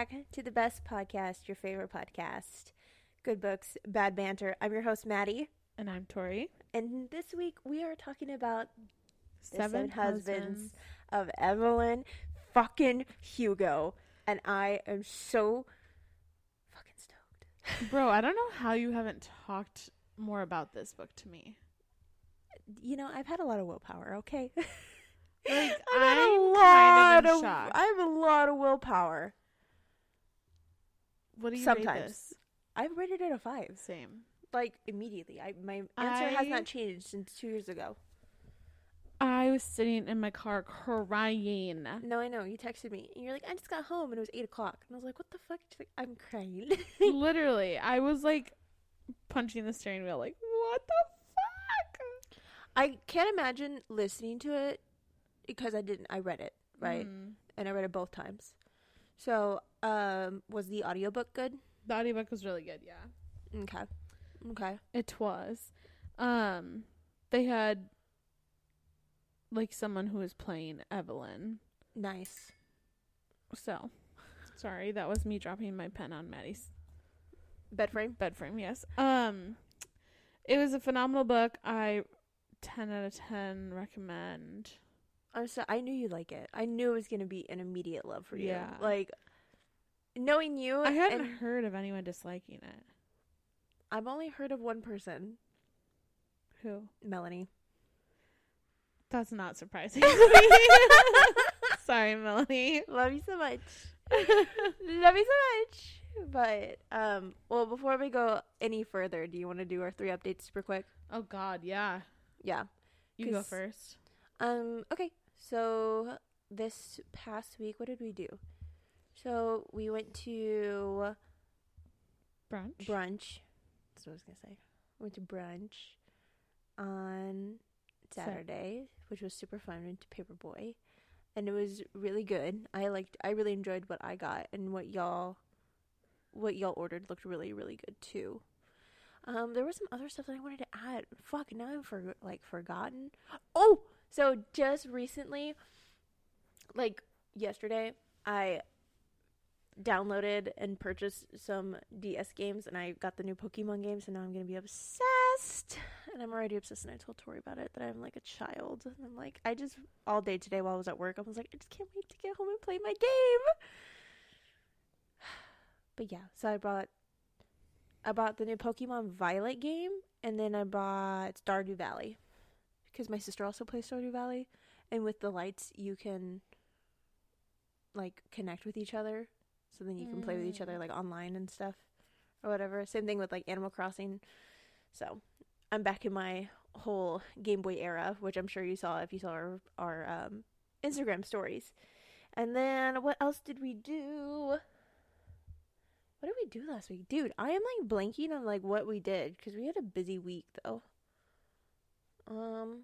back to the best podcast, your favorite podcast, Good Books, Bad Banter. I'm your host, Maddie. And I'm Tori. And this week we are talking about the Seven, seven husbands, husbands. of Evelyn fucking Hugo. And I am so fucking stoked. Bro, I don't know how you haven't talked more about this book to me. You know, I've had a lot of willpower, okay? Like, I'm a kind lot of of. I have a lot of willpower. What do you Sometimes. rate this? I've rated it a five. Same. Like immediately. I my answer has not changed since two years ago. I was sitting in my car crying. No, I know. You texted me and you're like, I just got home and it was eight o'clock. And I was like, What the fuck? She's like, I'm crying. Literally, I was like punching the steering wheel, like, what the fuck? I can't imagine listening to it because I didn't I read it, right? Mm. And I read it both times. So, um, was the audiobook good? The audiobook was really good, yeah. Okay. Okay. It was. Um, they had like someone who was playing Evelyn. Nice. So, sorry, that was me dropping my pen on Maddie's Bed frame? bed frame. Yes. Um, it was a phenomenal book. I ten out of ten recommend. I'm so I knew you'd like it. I knew it was gonna be an immediate love for you. Yeah. Like knowing you I hadn't and heard of anyone disliking it. I've only heard of one person, Who? Melanie. That's not surprising. to me. sorry, Melanie. Love you so much. Love you so much. But um well before we go any further, do you want to do our three updates super quick? Oh God, yeah. Yeah. You go first. Um okay. So this past week what did we do? So we went to Brunch. brunch. That's what I was gonna say. Went to brunch on Sat- Saturday, which was super fun. Went to Paperboy, and it was really good. I liked. I really enjoyed what I got, and what y'all, what y'all ordered looked really really good too. Um, there was some other stuff that I wanted to add. Fuck, now I'm for like forgotten. Oh, so just recently, like yesterday, I downloaded and purchased some DS games, and I got the new Pokemon games, and now I'm gonna be obsessed. And I'm already obsessed, and I told Tori about it that I'm like a child, and I'm like, I just all day today while I was at work, I was like, I just can't wait to get home and play my game. But yeah, so I bought, I bought the new Pokemon Violet game, and then I bought Stardew Valley, because my sister also plays Stardew Valley, and with the lights you can, like, connect with each other so then you can play with each other Mm. like online and stuff or whatever. Same thing with like Animal Crossing. So I'm back in my whole Game Boy era, which I'm sure you saw if you saw our our um, Instagram stories. And then what else did we do? What did we do last week, dude? I am like blanking on like what we did because we had a busy week though. Um,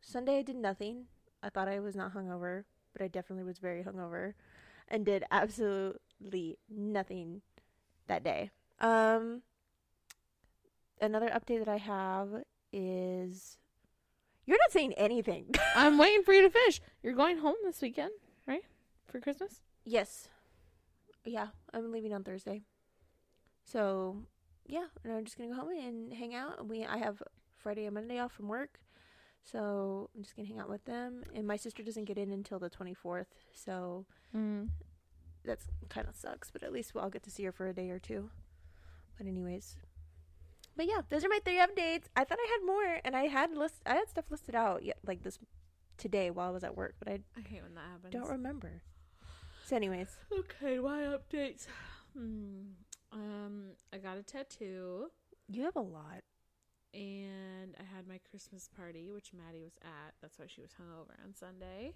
Sunday I did nothing. I thought I was not hungover, but I definitely was very hungover and did absolutely nothing that day. Um another update that I have is you're not saying anything. I'm waiting for you to finish. You're going home this weekend, right? For Christmas? yes. Yeah, I'm leaving on Thursday. So, yeah, and I'm just to go home and hang out. We I have Friday and Monday off from work. So, I'm just to hang out with them and my sister doesn't get in until the 24th. So, Mm. that's kind of sucks, but at least I'll get to see her for a day or two. But anyways, but yeah, those are my three updates. I thought I had more, and I had list, I had stuff listed out, yeah, like this today while I was at work, but I I hate when that happens. don't remember. So, anyways, Okay, why updates? Hmm. Um, I got a tattoo, you have a lot. and I had my Christmas party, which Maddie was at. That's why she was hungover on Sunday.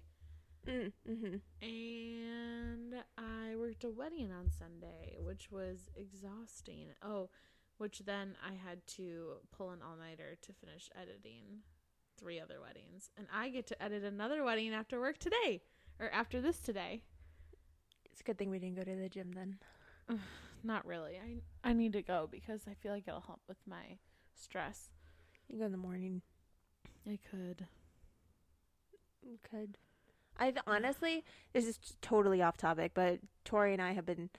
Mm, mm-hmm. And I worked a wedding on Sunday, which was exhausting. Oh, which then I had to pull an all nighter to finish editing three other weddings. And I get to edit another wedding after work today, or after this today. It's a good thing we didn't go to the gym then. Not really. I I need to go because I feel like it'll help with my stress. You go in the morning. I could. You could. I th- honestly, this is totally off topic, but Tori and I have been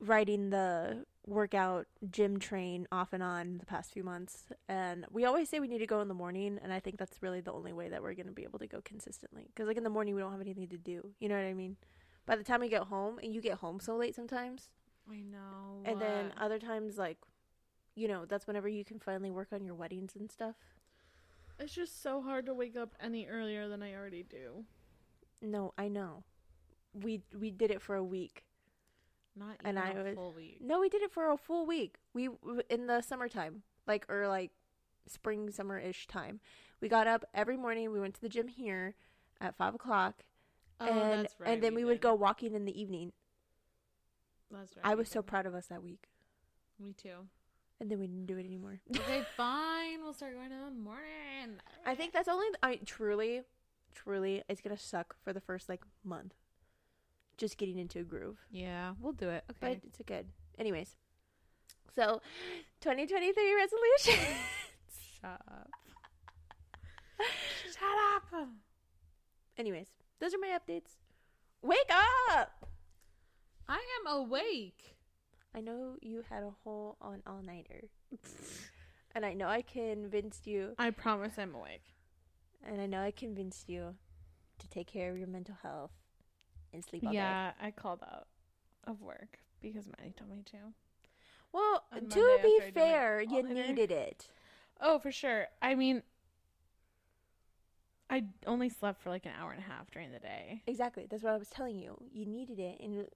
riding the workout gym train off and on the past few months, and we always say we need to go in the morning, and I think that's really the only way that we're going to be able to go consistently. Because like in the morning, we don't have anything to do. You know what I mean? By the time we get home, and you get home so late sometimes, I know. and then other times like, you know, that's whenever you can finally work on your weddings and stuff. it's just so hard to wake up any earlier than I already do. No, I know. We we did it for a week. Not And even I a was- full week. No, we did it for a full week. We in the summertime, like or like spring summer ish time. We got up every morning. We went to the gym here at five o'clock, Oh, and that's right. and then we, would go walking in the evening. That's right. I was so proud of us that week, Me too. and then we didn't do it anymore. okay, fine. We'll start going in the morning. I think that's only. I truly, truly, it's gonna suck for the first like month, just getting into a groove. Yeah, we'll do it. But Okay. it's a good. Anyways, so 2023 resolution. Shut up. Shut up. Anyways, those are my updates. Wake up! I am awake. I know you had a whole on all nighter. and I know I convinced you, I promise I'm awake. and I know I convinced you to take care of your mental health and sleep all day. Yeah, I called out of work because Maddie told me to. Well, to be after I did my fair, you needed it. Oh, for sure. I mean, I only slept for like an hour and a half during the day. Exactly. That's what I was telling you. You needed it, and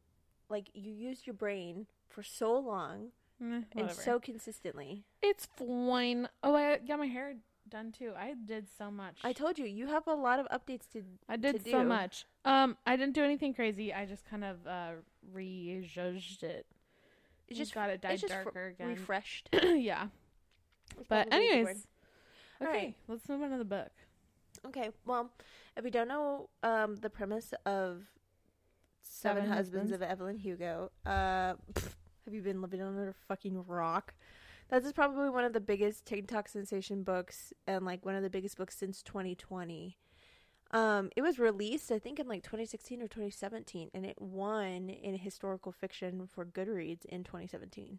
like you used your brain for so long Eh, and so consistently. it's fine. Oh, I got my hair done too. I did so much. I told you you have a lot of updates to. I did to so much. Um, I didn't do anything crazy. I just kind of uh rejudged it. It's just got it dyed it's just fr- darker again. refreshed. yeah. It's But anyways, okay, let's move on to the book. Okay, well, if you don't know um, the premise of Seven, Seven Husbands, Husbands. of Evelyn Hugo, uh, pff, have you been living under a fucking rock? That is probably one of the biggest TikTok sensation books and like one of the biggest books since 2020. Um, it was released, I think, in like 2016 or 2017, and it won in historical fiction for Goodreads in 2017.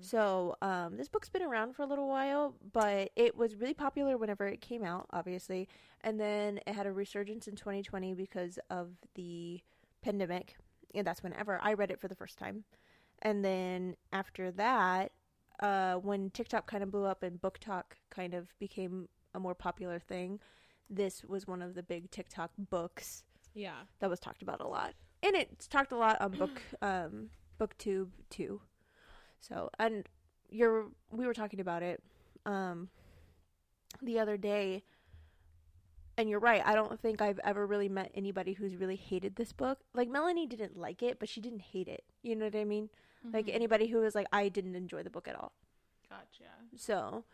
So, um, this book's been around for a little while, but it was really popular whenever it came out, obviously. And then it had a resurgence in 2020 because of the pandemic. And that's whenever I read it for the first time. And then after that, uh, when TikTok kind of blew up and BookTok kind of became a more popular thing, this was one of the big TikTok books Yeah. that was talked about a lot, and it's talked a lot on book um booktube too. So and you're we were talking about it um the other day, and you're right. I don't think I've ever really met anybody who's really hated this book. Like Melanie didn't like it, but she didn't hate it. You know what I mean? Like Mhm. anybody who was like, I didn't enjoy the book at all. Gotcha. So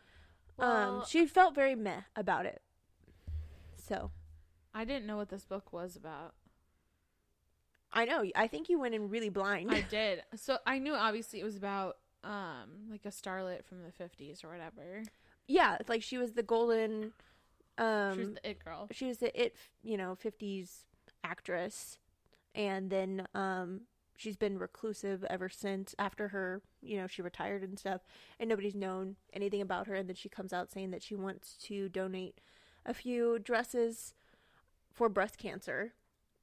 Well, um she felt very meh about it. So I didn't know what this book was about. I know. I think you went in really blind. I did. So I knew obviously it was about um like a starlet from the 50s or whatever. yeah, it's like she was the golden um she was the it girl. she was the it you know 50s actress. And then um she's been reclusive ever since after her you know she retired and stuff. And nobody's known anything about her. And then she comes out saying that she wants to donate a few dresses for breast cancer.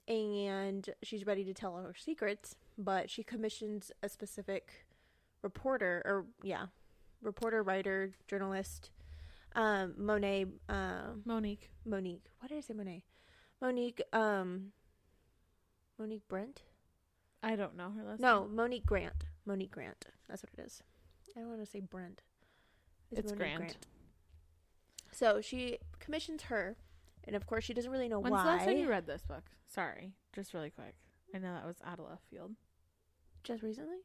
And she's ready to tell her secrets but she commissions a specific reporter or yeah reporter writer journalist um monet um Monique. Monique. Why did I say Monet? Monique, um, Monique Brent? I don't know her last name. No, name. Monique Grant. Monique Grant. That's what it is. I don't want to say Brent. It's Grant. So she commissions her, and of course she doesn't really know When's why. the last time you read this book? Sorry, just really quick. I know that was out of left field. Just recently,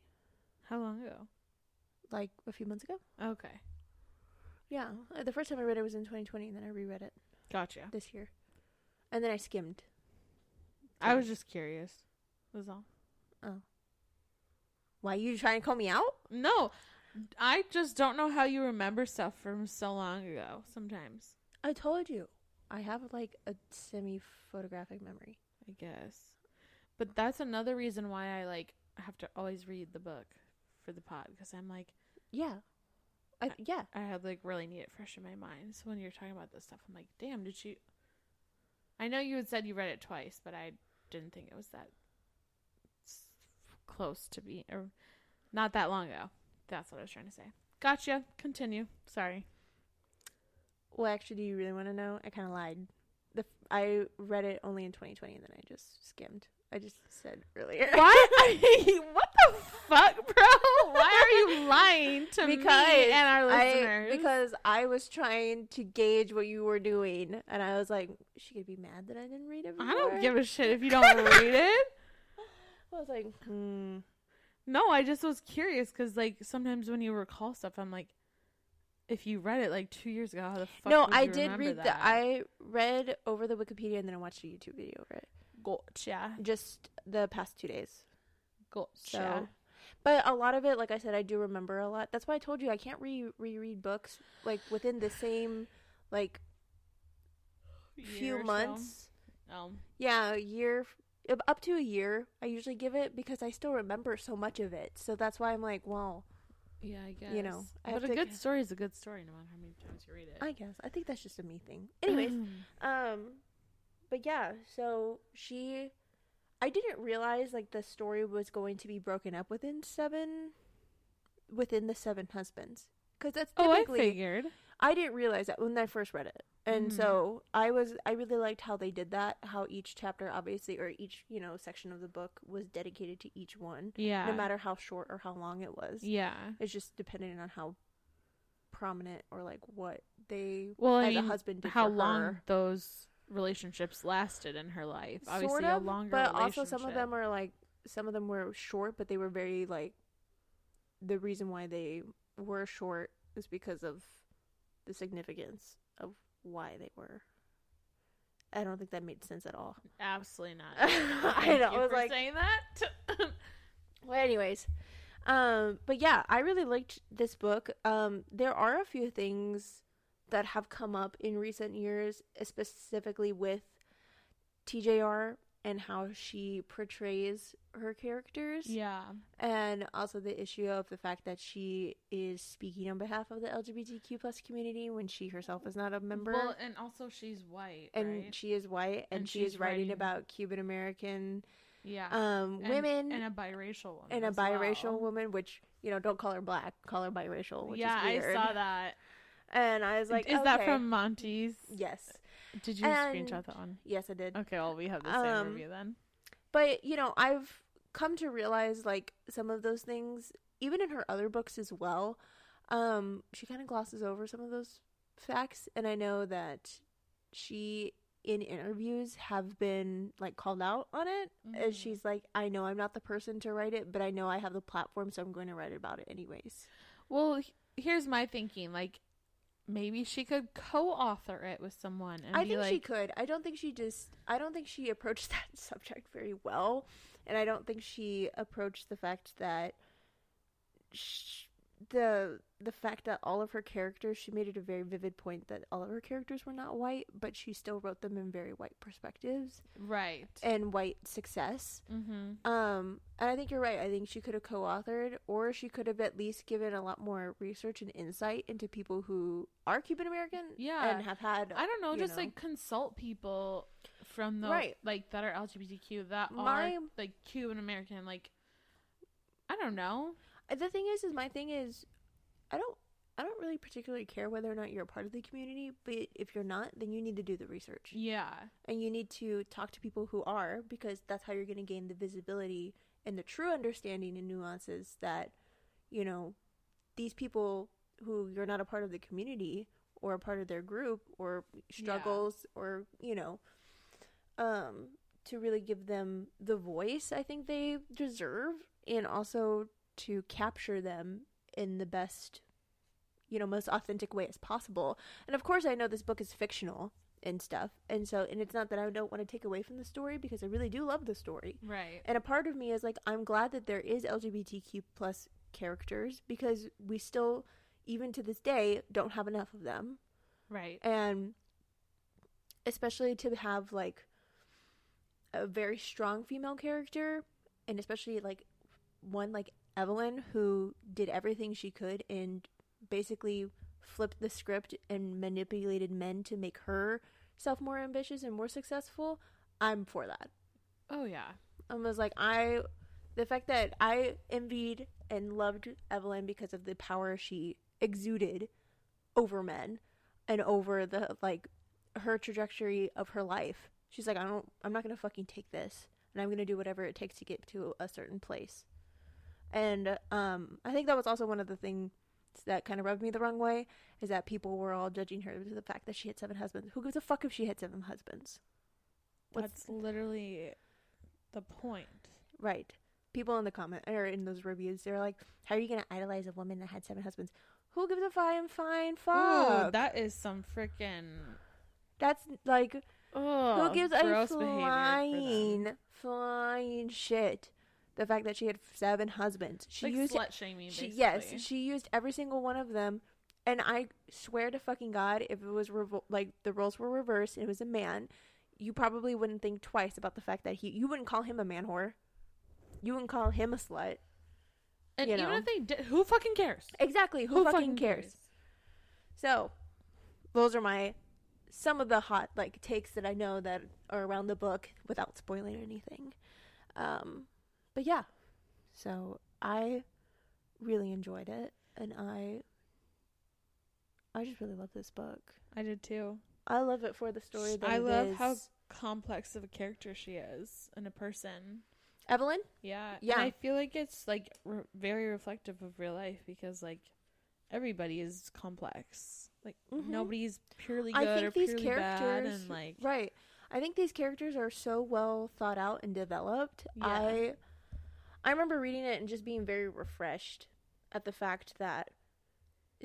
How long ago? like a few months ago. Okay, Yeah, uh, the first time I read it was in 2020, and then I reread it gotcha. this year, and then I skimmed. I was just curious. Was all. Oh. Why are you trying to call me out? No, I just don't know how you remember stuff from so long ago. Sometimes. I told you. I have like a semi photographic memory. I guess. But that's another reason why I like have to always read the book for the pod because I'm like Yeah. I, yeah. I had like really need it fresh in my mind. So when you're talking about this stuff, I'm like, damn, did you? I know you had said you read it twice, but I didn't think it was that close to be or not that long ago. That's what I was trying to say. Gotcha. Continue. Sorry. Well, actually, do you really want to know? I kind of lied. The f- I read it only in 2020, and then I just skimmed. I just said earlier. What? what the fuck, bro? Why are you lying to me and our I, listeners? because I was trying to gauge what you were doing, and I was like, she could be mad that I didn't read it. I don't give a shit if you don't read it. I was like, hmm. No, I just was curious because, like, sometimes when you recall stuff, I'm like, if you read it like two years ago, how the fuck? No, I did read that? the. I read over the Wikipedia, and then I watched a YouTube video over it. Gotcha, Just the past two days. gotcha. So, but a lot of it, like I said, I do remember a lot. That's why I told you I can't re reread books like within the same like few or so. months. Oh, Yeah, a year up- up to a year. I usually give it because I still remember so much of it. So that's why I'm like, well, yeah, I guess. You know, I but a good g- story is a good story, no matter how many times you read it. I guess I think that's just a me thing. Anyways, um, but yeah, so she, I didn't realize like the story was going to be broken up within seven, within the seven husbands, because that's oh, I figured. I didn't realize that when I first read it. And Mhm. so I was I really liked how they did that, how each chapter obviously or each, you know, section of the book was dedicated to each one, Yeah. no matter how short or how long it was. Yeah. It's just depending on how prominent or like what they Well, I mean, a husband how long her. those relationships lasted in her life. Obviously, sort a longer but also some of them are like some of them were short, but they were very like the reason why they were short is because of the significance of why they were. I don't think that made sense at all. Absolutely not. I know, I was like- saying that. Well, anyways, um, but yeah, I really liked this book. Um, there are a few things that have come up in recent years, specifically with TJR and how she portrays her characters, yeah. and also the issue of the fact that she is speaking on behalf of the LGBTQ plus community when she herself is not a member. Well, and also she's white, and right? she is white, and, And she is writing, writing- about Cuban American yeah. um, And- women and a biracial woman. and a biracial well. woman, which you know, don't call her black, call her biracial, which yeah, is weird. I saw that. And I was like, Is that from Monty's? Yes, Did you And- screenshot that one? yes, I did. Okay, well, we have the same Um, review then. But you know, I've come to realize like some of those things, even in her other books as well. Um, she kind of glosses over some of those facts, and I know that she in interviews have been like called out on it as Mhm. she's like i know i'm not the person to write it but i know i have the platform so i'm going to write about it anyways Well, here's my thinking. Like, maybe she could co-author it with someone and I think like, she could. I don't think she just. I don't think she approached that subject very well, and I don't think she approached the fact that sh- the the fact that all of her characters. She made it a very vivid point that all of her characters were not white, but she still wrote them in very white perspectives right. and white success. Mm-hmm. Um, and I think you're right. I think she could have co-authored, or she could have at least given a lot more research and insight into people who are Cuban American, Yeah. and have had I don't know, just know. like consult people from the Right. like that are LGBTQ that My- are like Cuban American. Like, I don't know. The thing is is my thing is i don't i don't really particularly care whether or not you're a part of the community but if you're not then you need to do the research. Yeah, and you need to talk to people who are because that's how you're going to gain the visibility and the true understanding and nuances that you know these people who you're not a part of the community or a part of their group or struggles or you know um to really give them the voice I think they deserve and also to capture them in the best you know most authentic way as possible and of course I know this book is fictional and stuff and so and it's not that I don't want to take away from the story because I really do love the story right. and a part of me is like I'm glad that there is LGBTQ plus characters because we still even to this day don't have enough of them Right. and especially to have like a very strong female character and especially like one like Evelyn who did everything she could and basically flipped the script and manipulated men to make her self more ambitious and more successful. I'm for that. Oh yeah. I was like, I, the fact that I envied and loved Evelyn because of the power she exuded over men and over the like her trajectory of her life. She's like, I don't, I'm not gonna fucking take this, and I'm gonna do whatever it takes to get to a certain place. And um, I think that was also one of the things that kind of rubbed me the wrong way is that people were all judging her to the fact that she had seven husbands. Who gives a fuck if she had seven husbands? What's- That's literally the point. Right. People in the comment or in those reviews, they're like, "How are you gonna idolize a woman that had seven husbands? Who gives a fine, fine fuck? Ooh, that is some freaking That's like, oh, who gives a gross behavior for them. flying, flying shit? The fact that she had seven husbands. She like used, slut shaming. she, yes, she used every single one of them. And I swear to fucking God, if it was revo- like the roles were reversed and it was a man, you probably wouldn't think twice about the fact that he, you wouldn't call him a man whore. You wouldn't call him a slut. and you even know. if they did, who fucking cares? Exactly. Who, fucking, cares? So, those are my some of the hot like takes that I know that are around the book without spoiling anything. Um, but yeah, so I really enjoyed it, and I I just really love this book. I did too. I love it for the story that I love is. how complex of a character she is and a person. Evelyn. Yeah, Yeah. And I feel like it's like re- very reflective of real life because like everybody is complex. Like Mhm. nobody's purely I good think or these purely bad, characters, and like right? I think these characters are so well thought out and developed. Yeah. I I remember reading it and just being very refreshed at the fact that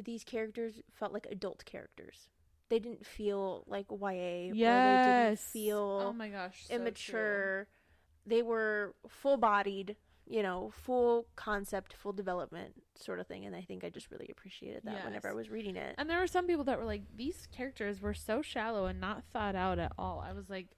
these characters felt like adult characters. They didn't feel like YA or they didn't feel oh my gosh, so true. immature. They were full bodied, you know, full concept, full development sort of thing. And I think I just really appreciated that whenever I was reading it. And there were some people that were like, these characters were so shallow and not thought out at all. I was like,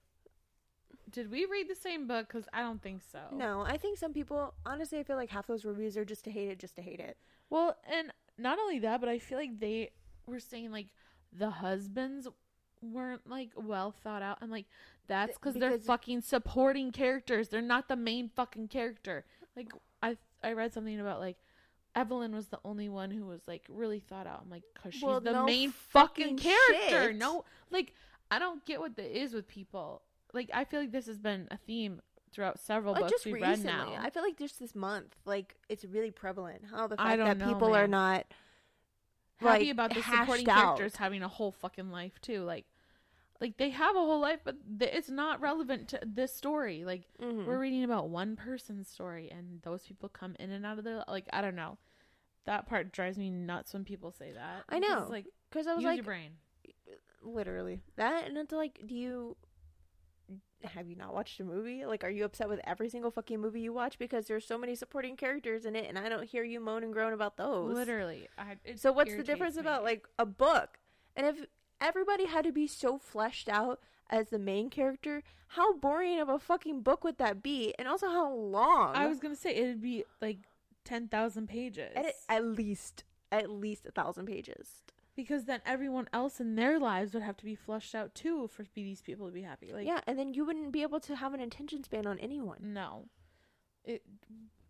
did we read the same book? Because I don't think so. No, I think some people, honestly, I feel like half those reviews are just to hate it, just to hate it. Well, and not only that, but I feel like they were saying like the husbands weren't like well thought out. and like, that's Th- cause they're fucking supporting characters. They're not the main fucking character. Like I I read something about like Evelyn was the only one who was like really thought out. I'm like, cause she's Well, the no main fucking fucking character. shit. No, like I don't get what that is with people. Like I feel like this has been a theme throughout several Like books just we've recently, read now. I feel like just this month, like it's really prevalent how the I fact that know, people are not happy like, about the supporting out. characters having a whole fucking life too. Like, like they have a whole life, but th- it's not relevant to this story. Like Mhm. we're reading about one person's story, and those people come in and out of their like I don't know. That part drives me nuts when people say that. I know. Like, because I was like, your brain. literally that, and it's like, do you have you not watched a movie? Like, are you upset with every single fucking movie you watch because there's so many supporting characters in it, and I don't hear you moan and groan about those? Literally, I, So what's the difference me. about like a book? And if everybody had to be so fleshed out as the main character, how boring of a fucking book would that be? And also how long? I was gonna say it'd be like ten thousand pages. at, at least at least a thousand pages. Because then everyone else in their lives would have to be flushed out too for these people to be happy. Like, yeah, and then you wouldn't be able to have an attention span on anyone. No. It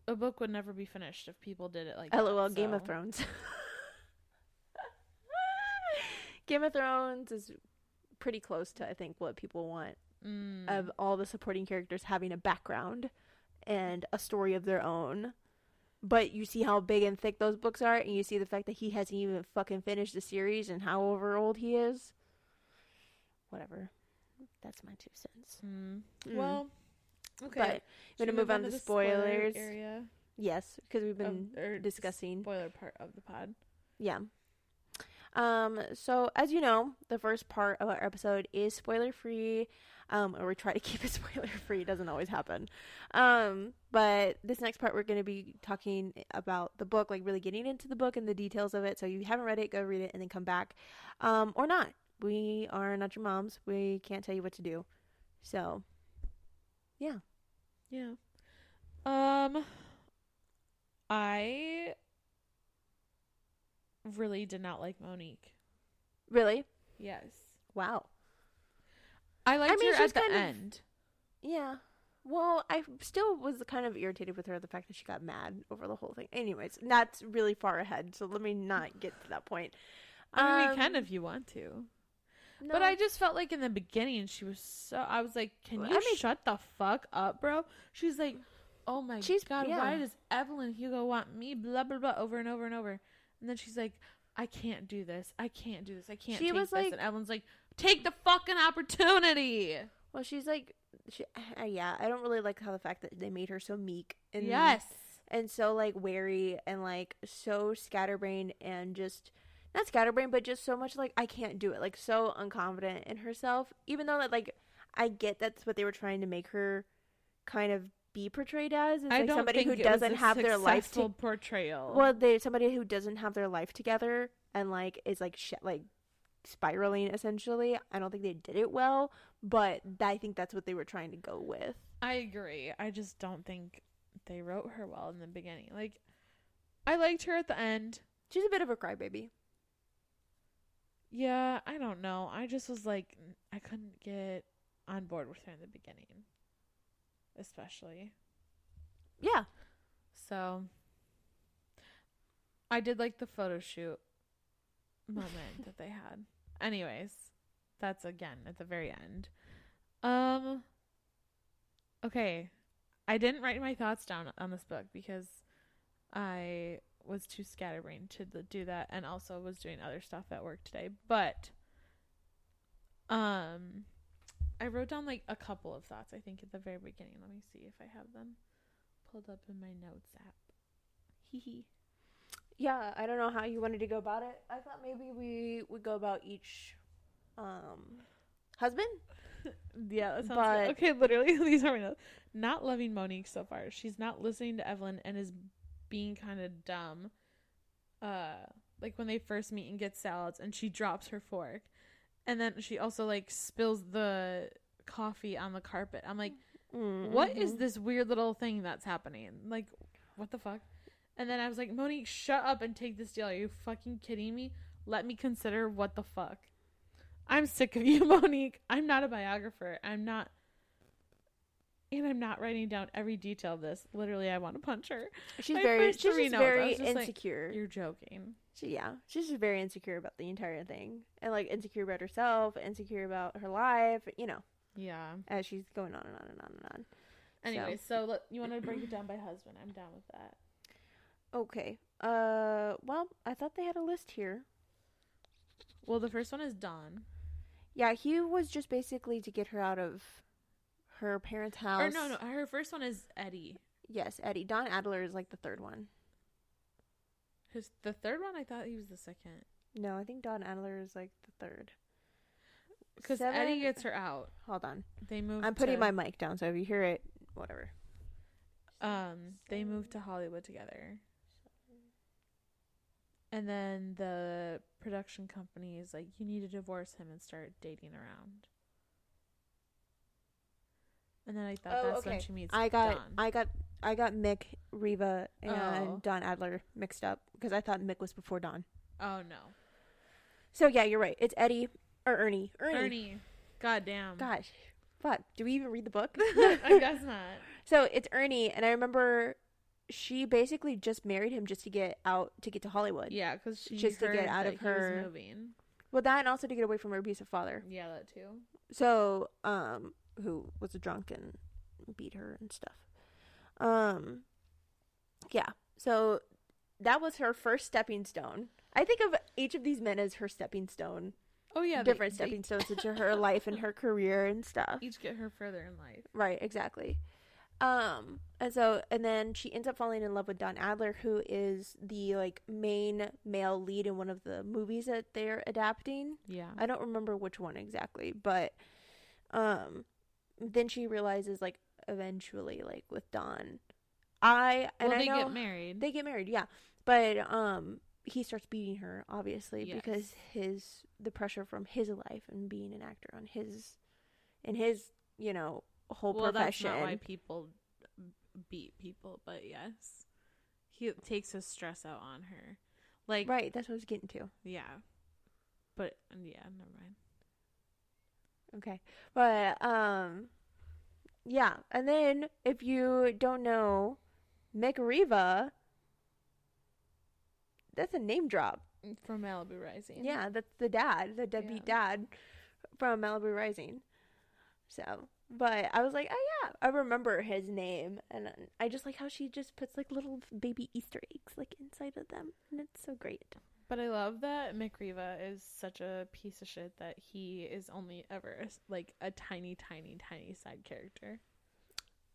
a book would never be finished if people did it like that, LOL, Game of Thrones. Game of Thrones is pretty close to I think what people want Mm. of all the supporting characters having a background and a story of their own. But you see how big and thick those books are, and you see the fact that he hasn't even fucking finished the series and however old he is. Whatever. That's my two cents. Mm. Mm. Well, okay. but we're gonna we move on to the spoiler spoilers. area yes, because we've been of, discussing. spoiler part of the pod. Yeah. Um, so as you know, the first part of our episode is spoiler free. Um, or we try to keep it spoiler free. It doesn't always happen. Um, but this next part we're gonna be talking about the book, like really getting into the book and the details of it. So if you haven't read it, go read it and then come back. Um, or not. we are not your moms. We can't tell you what to do. So, yeah. Yeah. Um I really did not like Monique. Really? Yes. Wow. I liked mean, her at the kind of- end. Yeah. Well, I still was kind of irritated with her the fact that she got mad over the whole thing. Anyways, that's really far ahead, so let me not get to that point. I mean, we Um, can if you want to. No. But I just felt like in the beginning she was so. I was like, "Can you I mean- shut the fuck up, bro?" She's like, "Oh my She's- god, yeah. why does Evelyn Hugo want me?" Blah blah blah over and over and over. And then she's like, "I can't do this. I can't do this. I can't." She was this. like- and Evelyn's like, "Take the fucking opportunity." Well, she's like, she, uh, yeah. I don't really like how the fact that they made her so meek and yes. and so like wary and like so scatterbrained and just not scatterbrained, but just so much like I can't do it. Like so unconfident in herself. Even though that like I get that's what they were trying to make her kind of be portrayed as. It's I like don't somebody think who doesn't have their life to portrayal. well, they somebody who doesn't have their life together and like is like sh- like spiraling essentially. I don't think they did it well, but I think that's what they were trying to go with. I agree. I just don't think they wrote her well in the beginning. Like, I liked her at the end. She's a bit of a crybaby. Yeah, I don't know. I just was like, I couldn't get on board with her in the beginning, especially. Yeah. So, I did like the photo shoot moment that they had. Anyways, that's again at the very end. Um, okay, I didn't write my thoughts down on this book because I was too scatterbrained to do that, and also was doing other stuff at work today. But, um, I wrote down like a couple of thoughts. I think at the very beginning. Let me see if I have them pulled up in my notes app. Hee hee. Yeah, I don't know how you wanted to go about it. I thought maybe we would go about each um husband. Yeah, that sounds But- good. Okay, literally, these are my notes. Not loving Monique so far. She's not listening to Evelyn and is being kind of dumb. Uh, like when they first meet and get salads, and she drops her fork, and then she also like spills the coffee on the carpet. I'm like, what is this weird little thing that's happening? Like, what the fuck? And then I was like, Monique, shut up and take this deal. Are you fucking kidding me? Let me consider what the fuck. I'm sick of you, Monique. I'm not a biographer. I'm not. And I'm not writing down every detail of this. Literally, I want to punch her. She's my very she's very just like, insecure. You're joking. She, yeah, she's just very insecure about the entire thing, and like insecure about herself, insecure about her life. You know, Yeah. as she's going on and on and on and on. Anyway, so, let, you want to break it down by husband? I'm down with that. Okay. Uh. Well, I thought they had a list here. Well, the first one is Don. Yeah, he was just basically to get her out of her parents' house. Or no, no, her first one is Eddie. Yes, Eddie. Don Adler is like the third one. His the third one, I thought he was the second. No, I think Don Adler is like the third. Because Eddie gets her out. Hold on. They move. I'm putting to, my mic down, so if you hear it, whatever. Um, they moved to Hollywood together. And then the production company is like, you need to divorce him and start dating around. And then I thought Oh, that's when she meets I got Don. I got I got Mick, Riva, and Oh. Don Adler mixed up because I thought Mick was before Don. oh no, So yeah, you're right. It's Eddie or Ernie. Ernie. Ernie. God damn. Gosh, fuck. Do we even read the book? I guess not. so it's Ernie, and I remember she basically just married him just to get out to get to Hollywood. Yeah, because she Just to get out of her- moving. Well, that and also to get away from her abusive father. Yeah, that too. So, um, who was a drunk and beat her and stuff. Um, yeah. So that was her first stepping stone. I think of each of these men as her stepping stone, Oh yeah, different they stepping stones into her life and her career and stuff. each get her further in life. Right, exactly. Um, and so, and then she ends up falling in love with Don Adler, who is the like main male lead in one of the movies that they're adapting. Yeah. I don't remember which one exactly, but um then she realizes like eventually like with Don I and well, I know get married. they get married, yeah. But um he starts beating her obviously Yes. because his the pressure from his life and being an actor on his in his you know whole well, that's not why people beat people, but yes, he takes his stress out on her. Like, right that's what i was getting to. Yeah, but yeah, never mind. okay. But um yeah. And then if you don't know mick riva that's a name drop. From Malibu Rising. yeah that's the dad the deadbeat dad from malibu rising. So but i was like oh yeah i remember his name. And i just like how she just puts like little baby easter eggs like inside of them. And it's so great. But I love that Mick Riva is such a piece of shit that he is only ever like a tiny, tiny, tiny side character.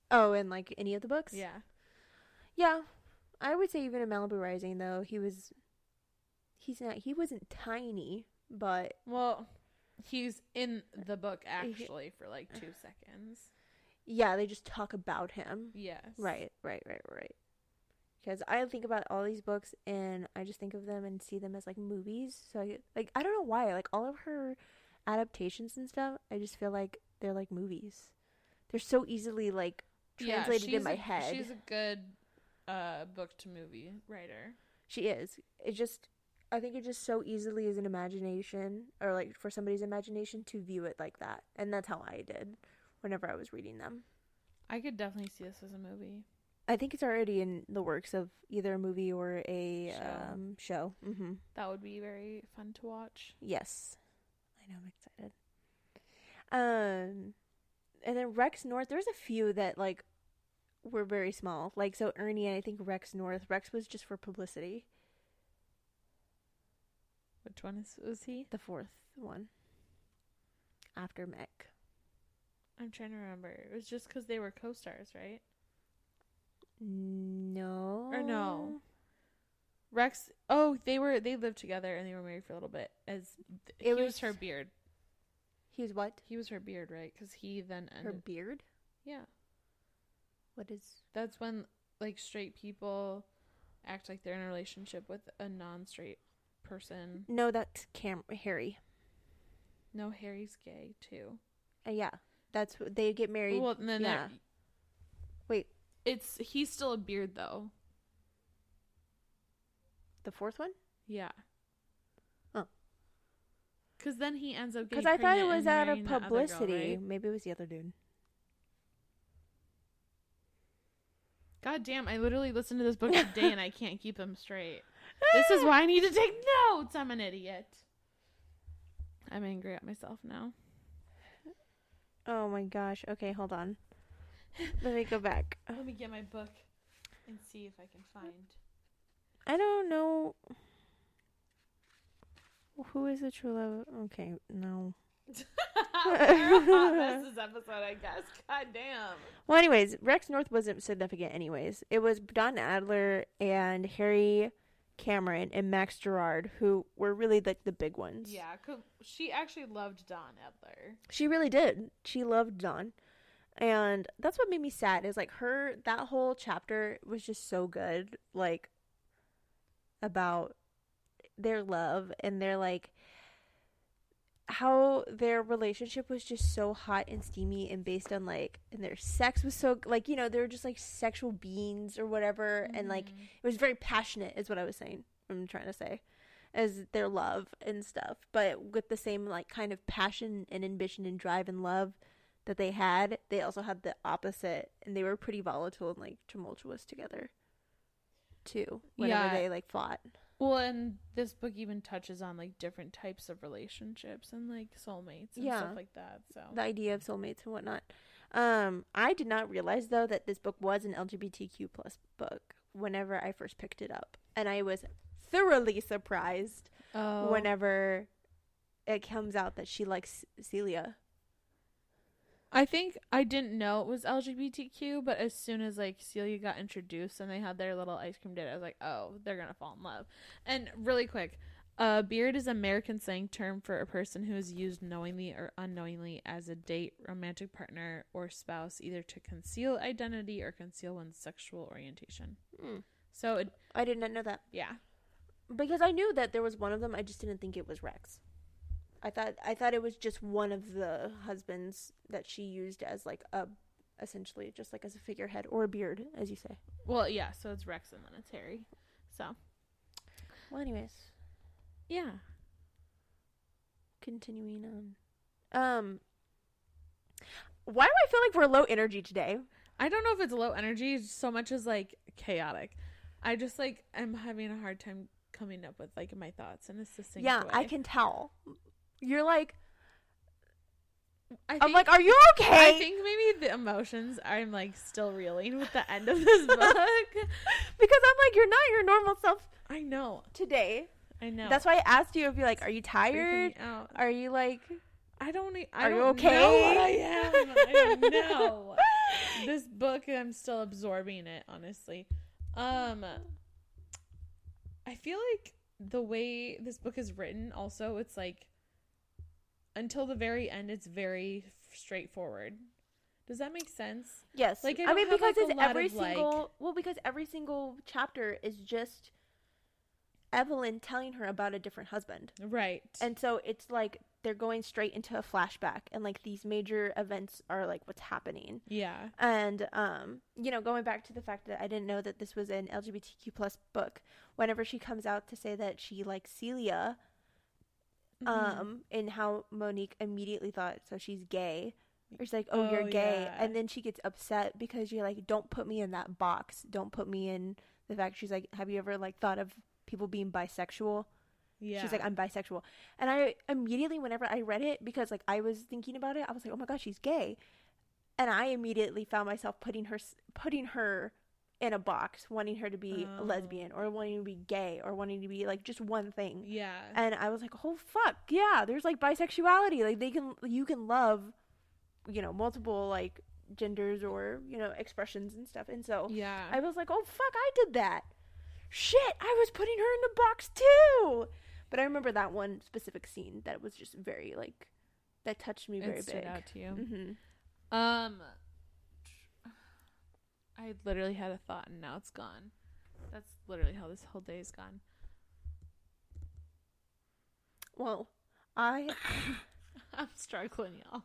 oh and like any of the books? Yeah. yeah. I would say even in malibu rising though he was he's not he wasn't tiny but Well, he's in the book actually for like two seconds. yeah they just talk about him Yes. Right, right, right, right. Because I think about all these books and I just think of them and see them as like movies. So I like I don't know why. Like all of her adaptations and stuff, I just feel like they're like movies. They're so easily like translated she's in my a- head. She's a good uh book to movie writer. She is. It just I think it just so easily is an imagination or like for somebody's imagination to view it like that. And that's how I did whenever I was reading them. I could definitely see this as a movie. I think it's already in the works of either a movie or a Show. um show. Mm-hmm. That would be very fun to watch. Yes. I know, I'm excited. Um and then Rex North, there's a few that like were very small. Like so Ernie and I think Rex North. Rex was just for publicity. Which one is was he? The fourth one. After Mick. I'm trying to remember. It was just because they were co-stars, right? No. Or no. Rex. Oh, they were. They lived together and they were married for a little bit. As th- It he was, was- her beard. He was what? He was her beard, right? Because he then Her beard? yeah, What is that's when like straight people act like they're in a relationship with a non-straight person. No, that's Cam Harry. No, Harry's gay too. Uh, yeah. That's they get married. Well, then yeah. Wait. it's he's still a beard though. the fourth one? Yeah. Oh. Because then he ends up Because I thought it was out of other girl, publicity. right? Maybe it was the other dude. God damn, I literally listened to this book today and I can't keep them straight. This is ah. why I need to take notes. I'm an idiot. I'm angry at myself now. Oh my gosh. Okay, hold on. Let me go back. Let me get my book and see if I can find. I don't know. Who is the true love? Okay, no. We're a hot mess this episode, I guess. God damn. Well, anyways, Rex North wasn't significant, anyways. It was Don Adler and Harry Cameron and Max Gerard who were really like the big ones. Yeah, 'cause she actually loved Don Adler. She really did. She loved Don. And that's what made me sad is like her that whole chapter was just so good like about their love and their like how their relationship was just so hot and steamy and based on like and their sex was so like you know they were just like sexual beings or whatever and like Mhm. it was very passionate is what i was saying i'm trying to say as their love and stuff but with the same like kind of passion and ambition and drive and love that they had they also had the opposite and they were pretty volatile and like tumultuous together too whenever Yeah. they like fought Well, and this book even touches on like different types of relationships and like soulmates and Yeah. stuff like that. So the idea of soulmates and whatnot. Um, I did not realize though that this book was an LGBTQ plus book whenever I first picked it up, and I was thoroughly surprised oh, whenever it comes out that she likes Celia. I think I didn't know it was LGBTQ, but as soon as like Celia got introduced and they had their little ice cream date, I was like, oh, they're gonna fall in love. And really quick, uh, beard is an American slang term for a person who is used knowingly or unknowingly as a date, romantic partner, or spouse, either to conceal identity or conceal one's sexual orientation. Hmm. So, it, I did not know that. yeah, because I knew that there was one of them. I just didn't think it was Rex. I thought I thought it was just one of the husbands that she used as like a essentially just like as a figurehead or a beard, as you say. Well, yeah. So it's Rex and then it's Harry. So Well, anyways, yeah. continuing on. Um, why do I feel like we're low energy today? I don't know if it's low energy so much as like chaotic. I just like I'm having a hard time coming up with like my thoughts in a succinct yeah, way. I can tell. You're like, I I'm like, are you okay? I think maybe the emotions I'm like still reeling with the end of this book. because I'm like, you're not your normal self I know. today. I know. That's why I asked you if you're like, are you tired? Are you like, I don't. I Are you don't okay? know what I am. I don't know. this book, I'm still absorbing it. Honestly, um, I feel like the way this book is written, also, it's like until the very end, it's very straightforward. Does that make sense? yes? Like, I I, mean, have, because like, it's every of, like- single well, because every single chapter is just Evelyn telling her about a different husband. Right. And so it's like they're going straight into a flashback and like these major events are like what's happening. yeah. And um, you know, going back to the fact that I didn't know that this was an LGBTQ plus book, whenever she comes out to say that she likes Celia, Mhm. um, and how Monique immediately thought so she's gay. Or she's like, Oh, you're Oh, gay yeah. and then she gets upset because you're like, Don't put me in that box. Don't put me in the fact she's like, Have you ever like thought of people being bisexual? yeah. She's like, I'm bisexual. And I immediately, whenever I read it, because like I was thinking about it, I was like, oh my gosh, she's gay. And I immediately found myself putting her, putting her in a box, wanting her to be a Oh. lesbian or wanting to be gay or wanting to be like just one thing. yeah. And I was like, oh fuck, yeah, there's like bisexuality. Like they can, you can love, you know, multiple like genders or, you know, expressions and stuff. And so yeah. I was like, oh fuck, I did that. Shit, I was putting her in the box too. But I remember that one specific scene that was just very like that touched me very it stood big. out to you. hmm Um, I literally had a thought and now it's gone. That's literally how this whole day is gone. Well, I I'm struggling, y'all.